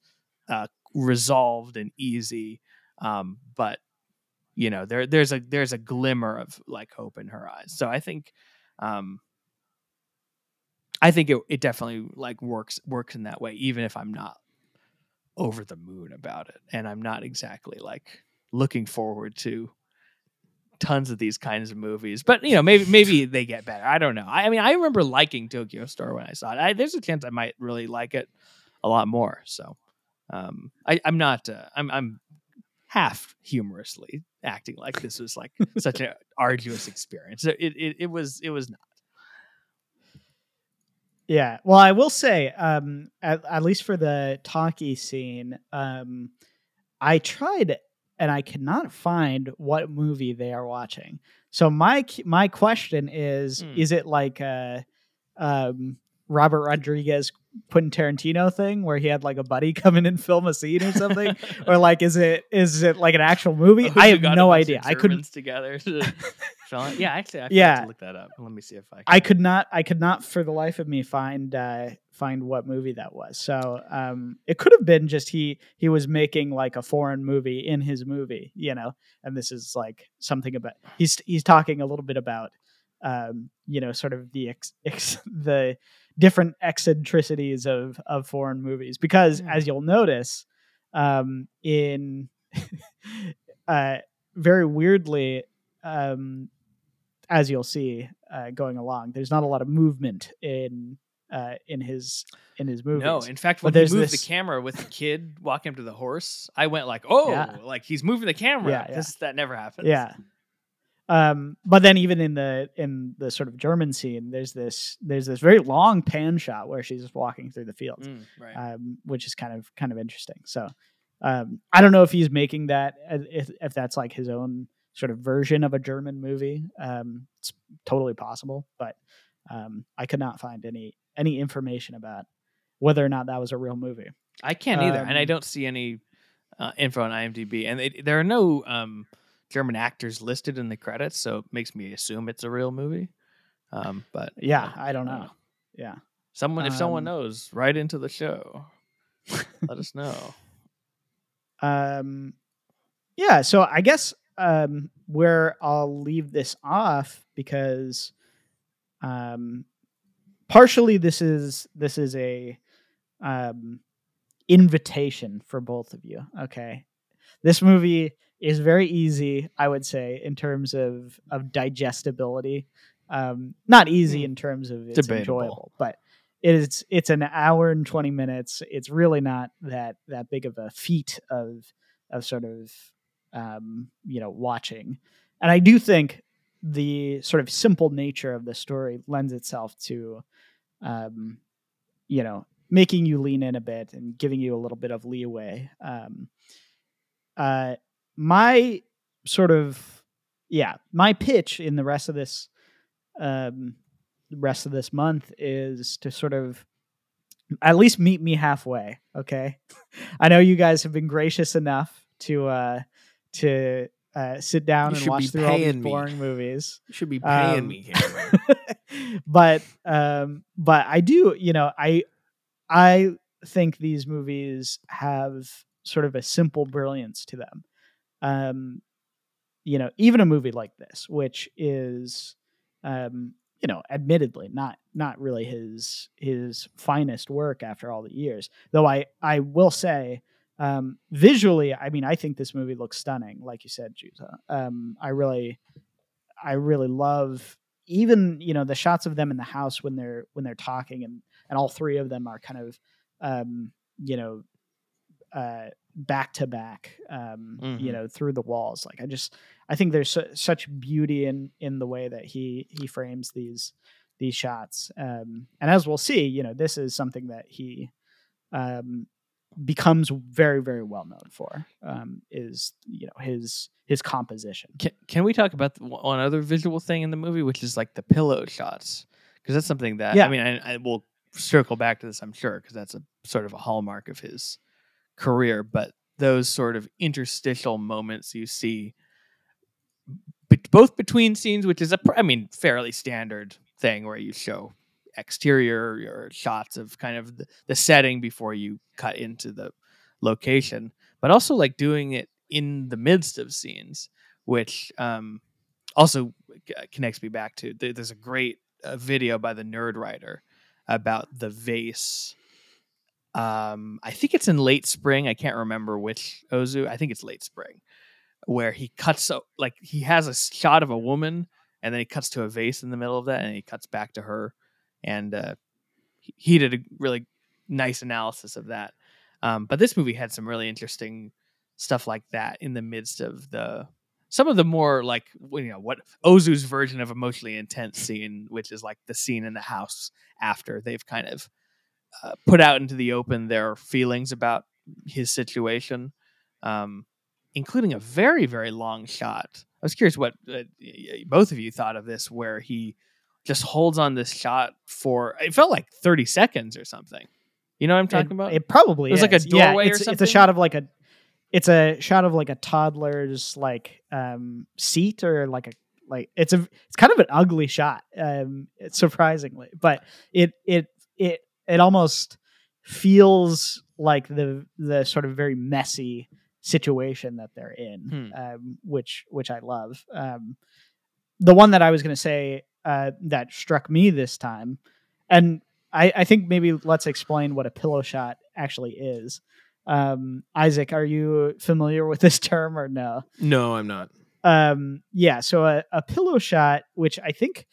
uh, resolved and easy um but you know there there's a there's a glimmer of like hope in her eyes. So i think um i think it, it definitely like works works in that way even if i'm not over the moon about it and i'm not exactly like looking forward to tons of these kinds of movies. But you know maybe maybe (laughs) they get better. I don't know. I, I mean i remember liking Tokyo Story when i saw it. I, there's a chance i might really like it a lot more so um I, i'm not uh, i'm i'm half humorously acting like this was like (laughs) such an arduous experience it, it it was it was not Yeah. Well, I will say, um, at, at least for the talkie scene, um, I tried and I cannot find what movie they are watching. So my my question is: Hmm. Is it like a um, Robert Rodriguez Quentin Tarantino thing where he had like a buddy (laughs) come in and film a scene or something, or like is it is it like an actual movie? I have no idea. I couldn't together to (laughs) film it. yeah actually I Yeah. yeah to look that up let me see if i can I could not I could not for the life of me find uh find what movie that was. So um, it could have been just he he was making like a foreign movie in his movie, you know. And this is like something about he's he's talking a little bit about um, you know sort of the ex, ex, (laughs) the different eccentricities of of foreign movies because Yeah. as you'll notice um, in (laughs) uh, very weirdly um, as you'll see uh, going along there's not a lot of movement in uh, in his in his movies No, in fact, But when he there's moved this- the camera with the (laughs) kid walking up to the horse, I went like, "Oh, Yeah. like he's moving the camera." Yeah, yeah. This that never happens. yeah um but then even in the in the sort of german scene there's this there's this very long pan shot where she's just walking through the fields Mm, right. um which is kind of kind of interesting. So um i don't know if he's making that uh, if, if that's like his own sort of version of a german movie. Um it's totally possible but um i could not find any any information about whether or not that was a real movie. I can't either, and I um, don't see any uh, info on IMDb, and it, there are no um, German actors listed in the credits, so it makes me assume it's a real movie. Um, but yeah i don't know yeah Someone, if someone Um, knows, write into the show. (laughs) Let us know. um yeah so i guess um where i'll leave this off because um partially this is this is a um invitation for both of you okay this movie is very easy i would say in terms of of digestibility um not easy Hmm. in terms of it's Debatable. enjoyable but it's it's an hour and 20 minutes it's really not that that big of a feat of of sort of um you know watching and i do think the sort of simple nature of the story lends itself to um you know making you lean in a bit and giving you a little bit of leeway um uh my sort of yeah my pitch in the rest of this um rest of this month is to sort of at least meet me halfway okay? (laughs) I know you guys have been gracious enough to uh to uh sit down and watch through all these paying me. boring movies. You should be paying Um, me, (laughs) but um but i do you know i i think these movies have sort of a simple brilliance to them um you know even a movie like this which is um you know admittedly not not really his his finest work after all the years though i i will say um visually i mean i think this movie looks stunning like you said Juzo. um i really i really love even you know the shots of them in the house when they're when they're talking and and all three of them are kind of um you know uh back to back um you Mhm. know through the walls like i just i think there's su- such beauty in in the way that he he frames these these shots um and as we'll see you know this is something that he um becomes very very well known for um is you know his his composition Can, can we talk about the, one other visual thing in the movie, which is like the pillow shots? Because that's something that Yeah. I mean, I, I will circle back to this, I'm sure, because that's a sort of a hallmark of his career. But those sort of interstitial moments you see, both between scenes, which is a, I mean, fairly standard thing where you show exterior or shots of kind of the, the setting before you cut into the location, but also like doing it in the midst of scenes, which um, also connects me back to there's a great uh, video by the Nerdwriter about the vase. Um, I think it's in late spring. I can't remember which Ozu. I think it's late spring, where he cuts so like he has a shot of a woman, and then he cuts to a vase in the middle of that, and he cuts back to her, and uh, he, did a really nice analysis of that. Um, but this movie had some really interesting stuff like that in the midst of the some of the more like you know what Ozu's version of emotionally intense scene, which is like the scene in the house after they've kind of uh, put out into the open their feelings about his situation, um, including a very very long shot. I was curious what uh, both of you thought of this, where he just holds on this shot for it felt like thirty seconds or something. You know what I'm talking it, about? It probably It was like a is. Yeah, doorway or it's, It's a shot of like a, it's a shot of like a toddler's like um seat or like a like it's a it's kind of an ugly shot um surprisingly, but it it it it almost feels like the the sort of very messy situation that they're in, Hmm. um, which which I love. Um, the one that I was going to say uh, that struck me this time, and I, I think maybe let's explain what a pillow shot actually is. Um, Isaac, are you familiar with this (laughs) term or no? No, I'm not. Um, yeah, so a, a pillow shot, which I think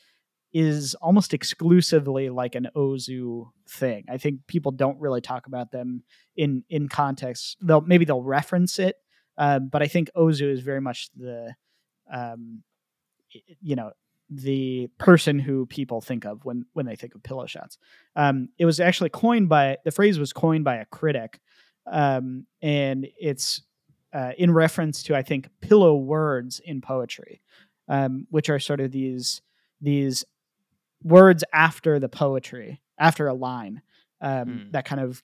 is almost exclusively like an Ozu thing. I think people don't really talk about them in in context. They'll maybe they'll reference it, uh, but I think Ozu is very much the, um, you know, the person who people think of when when they think of pillow shots. Um, it was actually coined by the phrase was coined by a critic, um, and it's uh, in reference to I think pillow words in poetry, um, which are sort of these these words after the poetry, after a line, um, Hmm. that kind of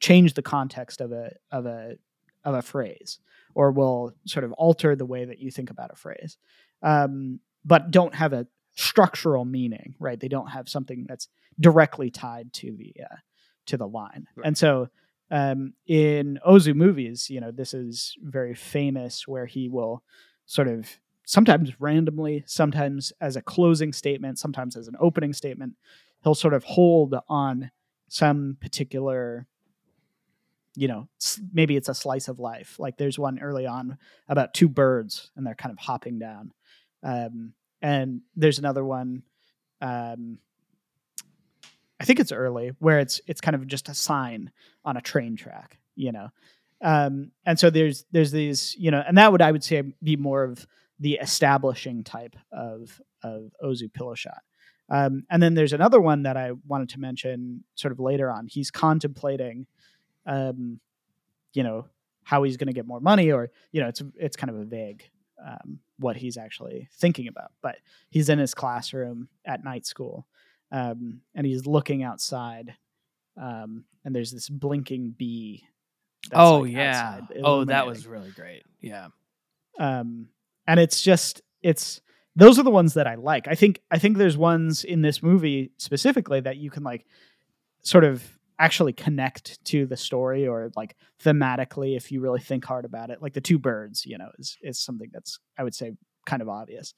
change the context of a of a of a phrase, or will sort of alter the way that you think about a phrase, um, but don't have a structural meaning, right? They don't have something that's directly tied to the uh, to the line, Right. and so um, in Ozu movies, you know, this is very famous where he will sort of sometimes randomly, sometimes as a closing statement, sometimes as an opening statement, he'll sort of hold on some particular, you know, maybe it's a slice of life. Like there's one early on about two birds and they're kind of hopping down. Um, and there's another one, um, I think it's early where it's it's kind of just a sign on a train track, you know. Um, and so there's there's these, you know, and that would I would say be more of the establishing type of of Ozu pillow shot. Um, and then there's another one that I wanted to mention sort of later on. He's contemplating, um, you know, how he's going to get more money, or you know, it's it's kind of a vague um, what he's actually thinking about. But he's in his classroom at night school, um, and he's looking outside, um, and there's this blinking bee. that's, oh like, yeah. Oh, that was really great. Yeah. um, and it's just it's those are the ones that I like. I think I think there's ones in this movie specifically that you can like sort of actually connect to the story or like thematically if you really think hard about it. Like the two birds, you know, is is something that's I would say kind of obvious.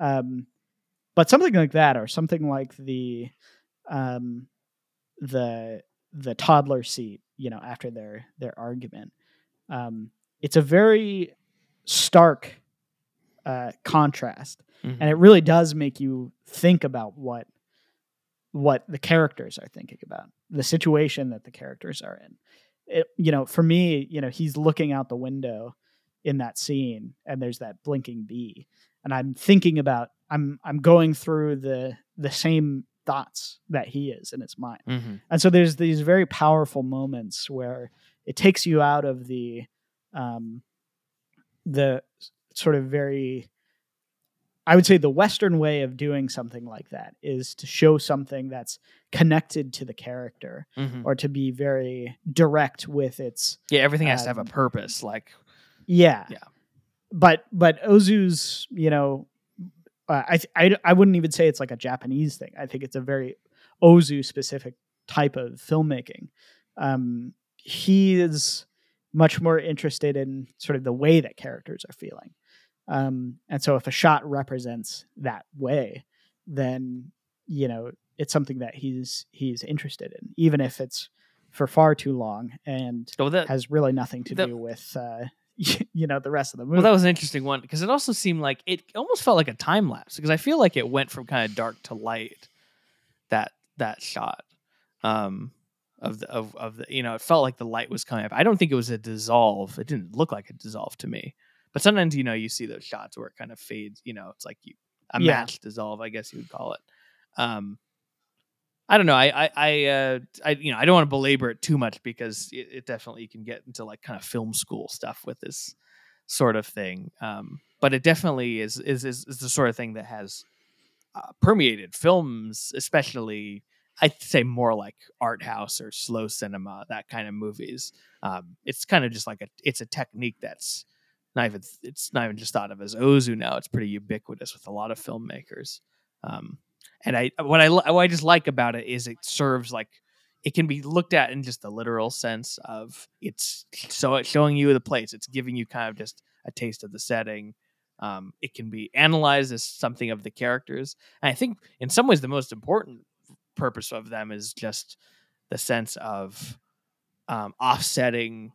Um, but something like that or something like the um, the the toddler seat, you know, after their their argument. Um, it's a very stark uh, contrast, Mhm. and it really does make you think about what what the characters are thinking about, the situation that the characters are in. It, you know, for me, you know, he's looking out the window in that scene, and there's that blinking bee, and I'm thinking about, I'm I'm going through the the same thoughts that he is in his mind. Mhm. And so there's these very powerful moments where it takes you out of the um, the sort of very I would say the Western way of doing something like that is to show something that's connected to the character Mhm. or to be very direct with its Yeah, everything has to have a um, purpose. Like, yeah Yeah. but but Ozu's you know uh, I, th- I I wouldn't even say it's like a Japanese thing I think it's a very Ozu specific type of filmmaking um he is much more interested in sort of the way that characters are feeling um and so if a shot represents that way then you know it's something that he's he's interested in even if it's for far too long and that has really nothing to that- do with uh (laughs) you know the rest of the movie well, that was an interesting one because it also seemed like it almost felt like a time lapse because I feel like it went from kind of dark to light. That that shot, um, of the of of the you know it felt like the light was coming up. I don't think it was a dissolve. It didn't look like a dissolve to me. But sometimes you know you see those shots where it kind of fades. You know, it's like you a Yeah. match dissolve, I guess you would call it. Um, I don't know. I I I, uh, I you know I don't want to belabor it too much because it, it definitely can get into like kind of film school stuff with this sort of thing. Um, but it definitely is is is, is the sort of thing that has uh, permeated films, especially I'd say more like art house or slow cinema, that kind of movies. Um, it's kind of just like a it's a technique that's not even it's not even just thought of as Ozu now. It's pretty ubiquitous with a lot of filmmakers. Um, and I what I what I just like about it is it serves like it can be looked at in just the literal sense of it's so it's showing you the place. It's giving you kind of just a taste of the setting. Um, it can be analyzed as something of the characters. And I think in some ways the most important purpose of them is just the sense of um, offsetting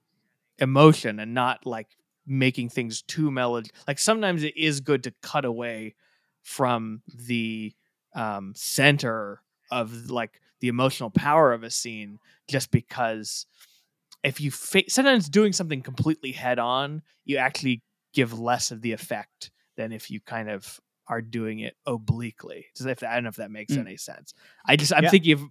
emotion and not like making things too melod. Like sometimes it is good to cut away from the um, center of like the emotional power of a scene just because if you fa- sometimes doing something completely head on you actually give less of the effect than if you kind of are doing it obliquely if i don't know if that makes Mm. any sense i just i'm Yeah. thinking of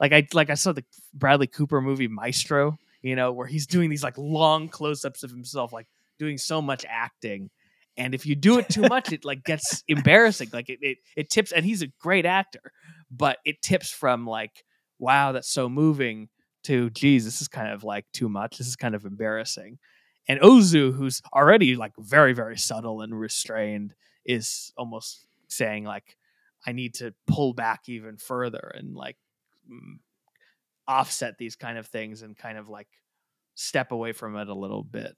like i like i saw the bradley cooper movie maestro you know where he's doing these like long close-ups of himself like doing so much acting. And if you do it too much it like gets (laughs) embarrassing. Like it, it it tips and he's a great actor but it tips from like wow that's so moving to geez this is kind of like too much. This is kind of embarrassing. And ozu who's already like very very subtle and restrained is almost saying like i need to pull back even further and like offset these kind of things and kind of like step away from it a little bit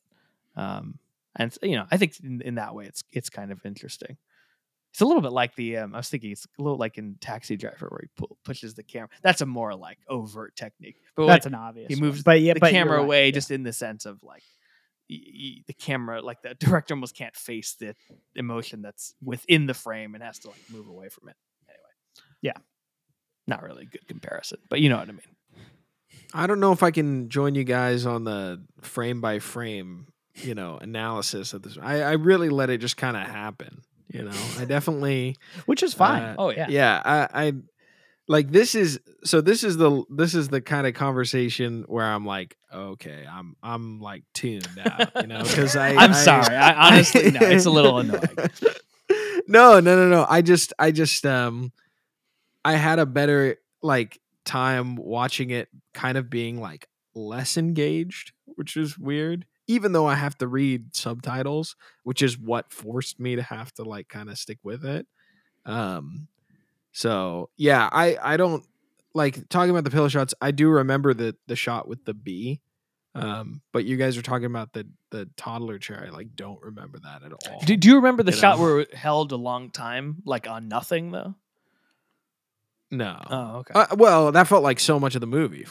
um and you know i think in, in that way it's it's kind of interesting it's a little bit like the um, I was thinking it's a little like in Taxi Driver where he pu- pushes the camera. That's a more like overt technique. But That's an obvious. he one. moves but yeah, the but camera right, away yeah. just in the sense of like the camera, like the (laughs) director almost can't face the emotion that's within the frame and has to like move away from it. Anyway, Yeah. not really a good comparison, but you know what I mean. I don't know if I can join you guys on the frame by frame, you know, analysis of this. I, I really let it just kind of happen. You know, I definitely, (laughs) which is fine. Uh, Oh yeah, yeah, I, I like this is so this is the this is the kind of conversation where I'm like, okay, I'm I'm like tuned out, you know, because I (laughs) I'm I- sorry. I (laughs) honestly no, it's a little annoying. no, no, no, no. I just, I just, um, I had a better like time watching it, kind of being like less engaged, which is weird. Even though I have to read subtitles, which is what forced me to have to like kind of stick with it. Um, so yeah, I, I don't like talking about the pillow shots. I do remember the the shot with the bee. Um, but you guys are talking about the the toddler chair. I like don't remember that at all. Do, do you remember the You shot know? where it held a long time, like on nothing though? No. Oh, okay. Uh, well, that felt like so much of the movie.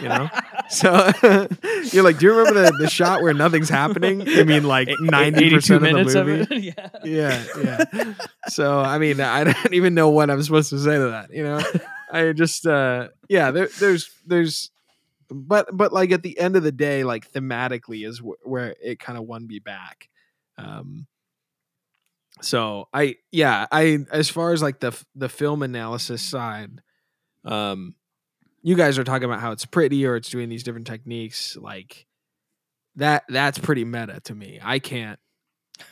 you know? (laughs) So (laughs) you're like, do you remember the, the shot where nothing's happening? I mean, like ninety 82 percent of the movie. of (laughs) yeah. yeah, yeah. So I mean, I don't even know what I'm supposed to say to that. You know, I just, uh yeah. There, there's, there's, but, but like at the end of the day, like thematically is wh- where it kind of won me back. Um. So I, yeah, I as far as like the the film analysis side, um, you guys are talking about how it's pretty or it's doing these different techniques, like that. That's pretty meta to me. I can't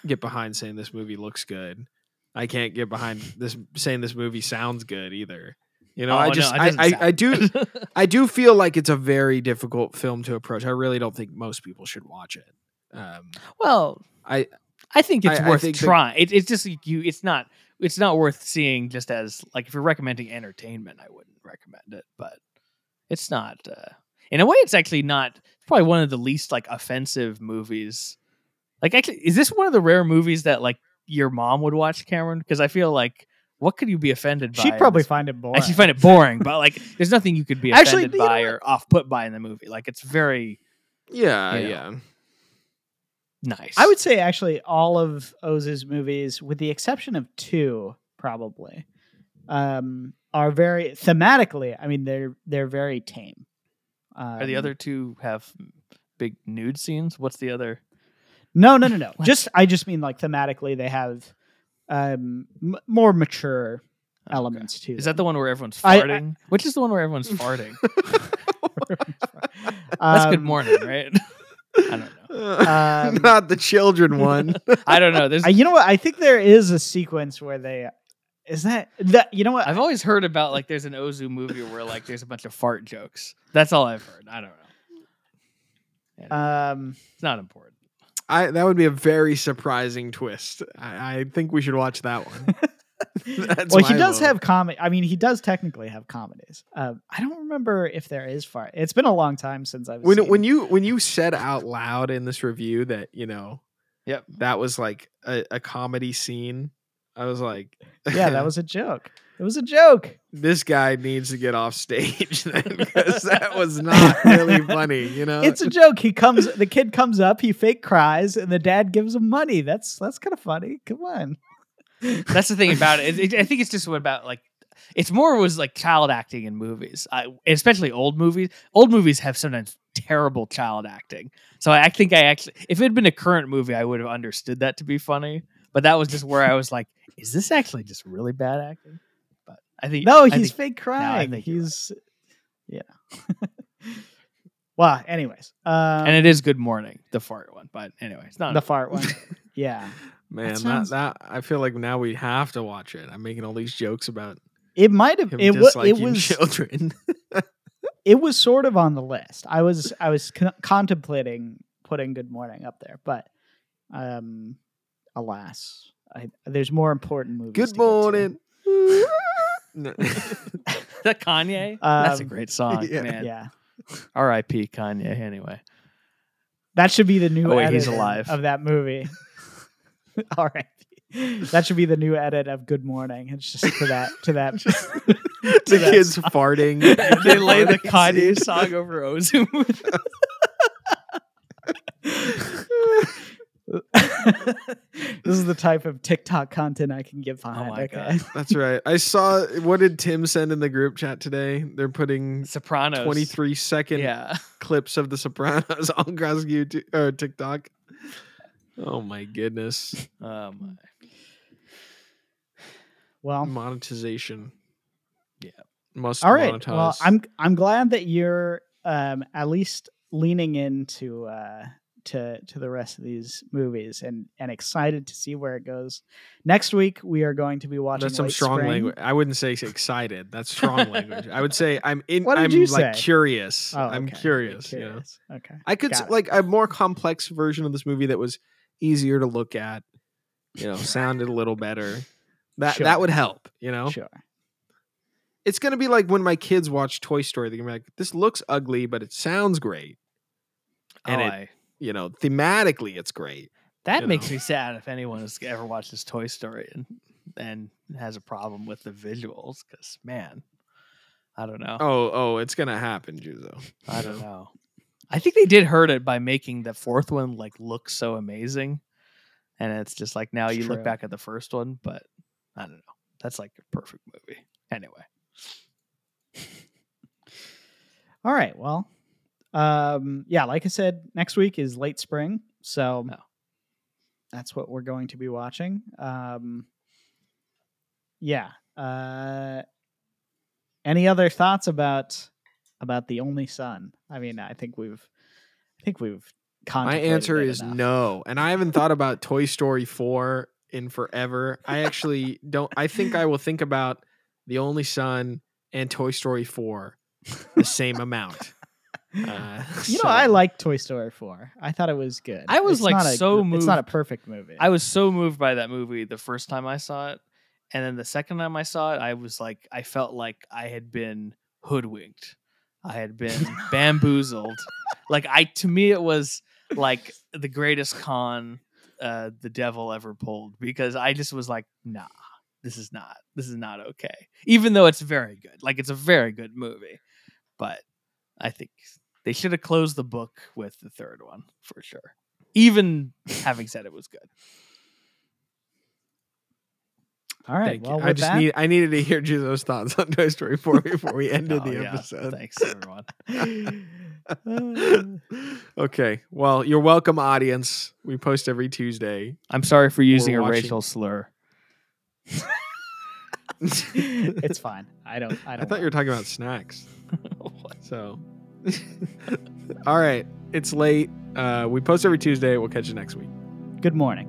get behind saying this movie looks good. I can't get behind this saying this movie sounds good either. You know, Oh, I just it I, I, I do. (laughs) I do feel like it's a very difficult film to approach. I really don't think most people should watch it. Um, well, I I think it's I- I worth think that- trying. It, it's just like you. It's not. It's not worth seeing just as like if you're recommending entertainment. I wouldn't recommend it, but it's not. Uh, in a way, it's actually not. It's probably one of the least like offensive movies. Like, actually, is this one of the rare movies that like your mom would watch, Cameron? Because I feel like what could you be offended by? She'd probably find it boring. Actually, find it boring, but like, there's nothing you could be (laughs) Actually, offended you know by or off put by in the movie. Like, it's very yeah, You know. yeah. Nice. I would say actually all of Ozu's movies, with the exception of two, probably, um, are very thematically. I mean, they're they're very tame. Um, Are the other two have big nude scenes? What's the other? No, no, no, no. (laughs) Just I just mean like thematically, they have um, m- more mature Okay. elements to. Is that the one where everyone's I- I- farting? Which is the one where everyone's farting? (laughs) That's That's Good Morning, right? (laughs) I don't know. Um, (laughs) Not the children one. (laughs) I don't know. There's. You know what? I think there is a sequence where they. Is that that? You know what? I've always heard about like there's an Ozu movie where like there's a bunch of fart jokes. That's all I've heard. I don't know. Yeah, um, it's not important. I that would be a very surprising twist. I, I think we should watch that one. (laughs) (laughs) That's well, he my does vote. have comedy. I mean, he does technically have comedies. Um, I don't remember if there is far. It's been a long time since I've when seen. when you when you said out loud in this review that you know Yep. that was like a, a comedy scene. I was like, (laughs) yeah, that was a joke. It was a joke. this guy needs to get off stage (laughs) because that was not really funny. You know, It's a joke. He comes. The kid comes up. He fake cries, and the dad gives him money. That's that's kind of funny. Come on. That's the thing (laughs) about it. It- I think it's just about like it's more was like child acting in movies, I, especially old movies. Old movies have sometimes terrible child acting. So I think I actually, if it had been a current movie, I would have understood that to be funny. But that was just where I was like, is this actually just really bad acting? But I think No, he's think- fake crying. think you're right. he's yeah. (laughs) well, anyways, um, and it is Good Morning, the fart one. But anyway, it's not the fart one. (laughs) Yeah, man. That, sounds- that I feel like now we have to watch it. I'm making all these jokes about it might have. him It was. It was. children. (laughs) It was sort of on the list. I was. I was con- contemplating putting Good Morning up there, but um, alas, I, there's more important movies. Good morning. (laughs) (laughs) No. that Kanye. That's a Um, great song, yeah. man. Yeah, R.I.P. Kanye. Anyway, that should be the new Oh, wait, he's alive. of that movie. (laughs) All right. That should be the new edit of Good Morning. It's just to that to that (laughs) to (laughs) the that kids song. farting. they lay the Farting Kanye song over Ozu. this is the type of TikTok content I can get behind. Oh my okay. God. That's right. I saw. What did Tim send in the group chat today? They're putting Sopranos. 23 second Yeah. clips of The Sopranos on across YouTube or TikTok. Oh my goodness! Oh my. Well, Monetization. Yeah. Must all right. monetize. Well, I'm I'm glad that you're um at least leaning into uh to to the rest of these movies and and excited to see where it goes. Next week we are going to be watching That's some Late strong Spring. language. I wouldn't say excited. That's strong language. I would say I'm in. What did I'm you like say? curious. Oh, I'm okay. curious. You know? Curious. Okay. I could s- Got it. like a more complex version of this movie that was easier to look at. You know, sounded a little better. That Sure. that would help. You know, Sure. it's gonna be like when my kids watch Toy Story. They're gonna be like, "This looks ugly, but it sounds great." And oh, it- I- You know, thematically, it's great. that makes know. me sad if anyone has ever watched this Toy Story and and has a problem with the visuals because man, I don't know. Oh, oh, it's gonna happen, Juzo. I don't know? I think they did hurt it by making the fourth one like look so amazing, and it's just like now It's you look back at the first one, but I don't know. That's like a perfect movie. Anyway, (laughs) All right. Well, um, yeah, like I said, next week is late spring, so Oh. that's what we're going to be watching. Um, yeah. Uh, any other thoughts about about the only son? I mean, I think we've, I think we've. My answer is enough. no, and I haven't thought about Toy Story four in forever. I actually don't. I think I will think about The Only Son and Toy Story four the same amount. (laughs) Uh, (laughs) You so- know, I like Toy Story four. I thought it was good. I was, It's like, not a so gr- It's not a perfect movie. I was so moved by that movie the first time I saw it, and then the second time I saw it, I was like, I felt like I had been hoodwinked. I had been bamboozled. Like I, to me, it was like the greatest con uh, the devil ever pulled because I just was like, nah, this is not, this is not okay. Even though it's very good, like it's a very good movie, but I think they should have closed the book with the third one for sure. Even having said it was good. All right. Thank you. Well, I just that, need I needed to hear Juzo's thoughts on Toy Story four before we (laughs) ended Oh, the yeah. episode. Thanks, everyone. (laughs) okay. Well, you're welcome, audience. We post every Tuesday. I'm sorry for using a racial slur. (laughs) it's fine. I don't. I don't. I thought you were talking about snacks. So, all right. It's late. Uh, we post every Tuesday. We'll catch you next week. Good morning.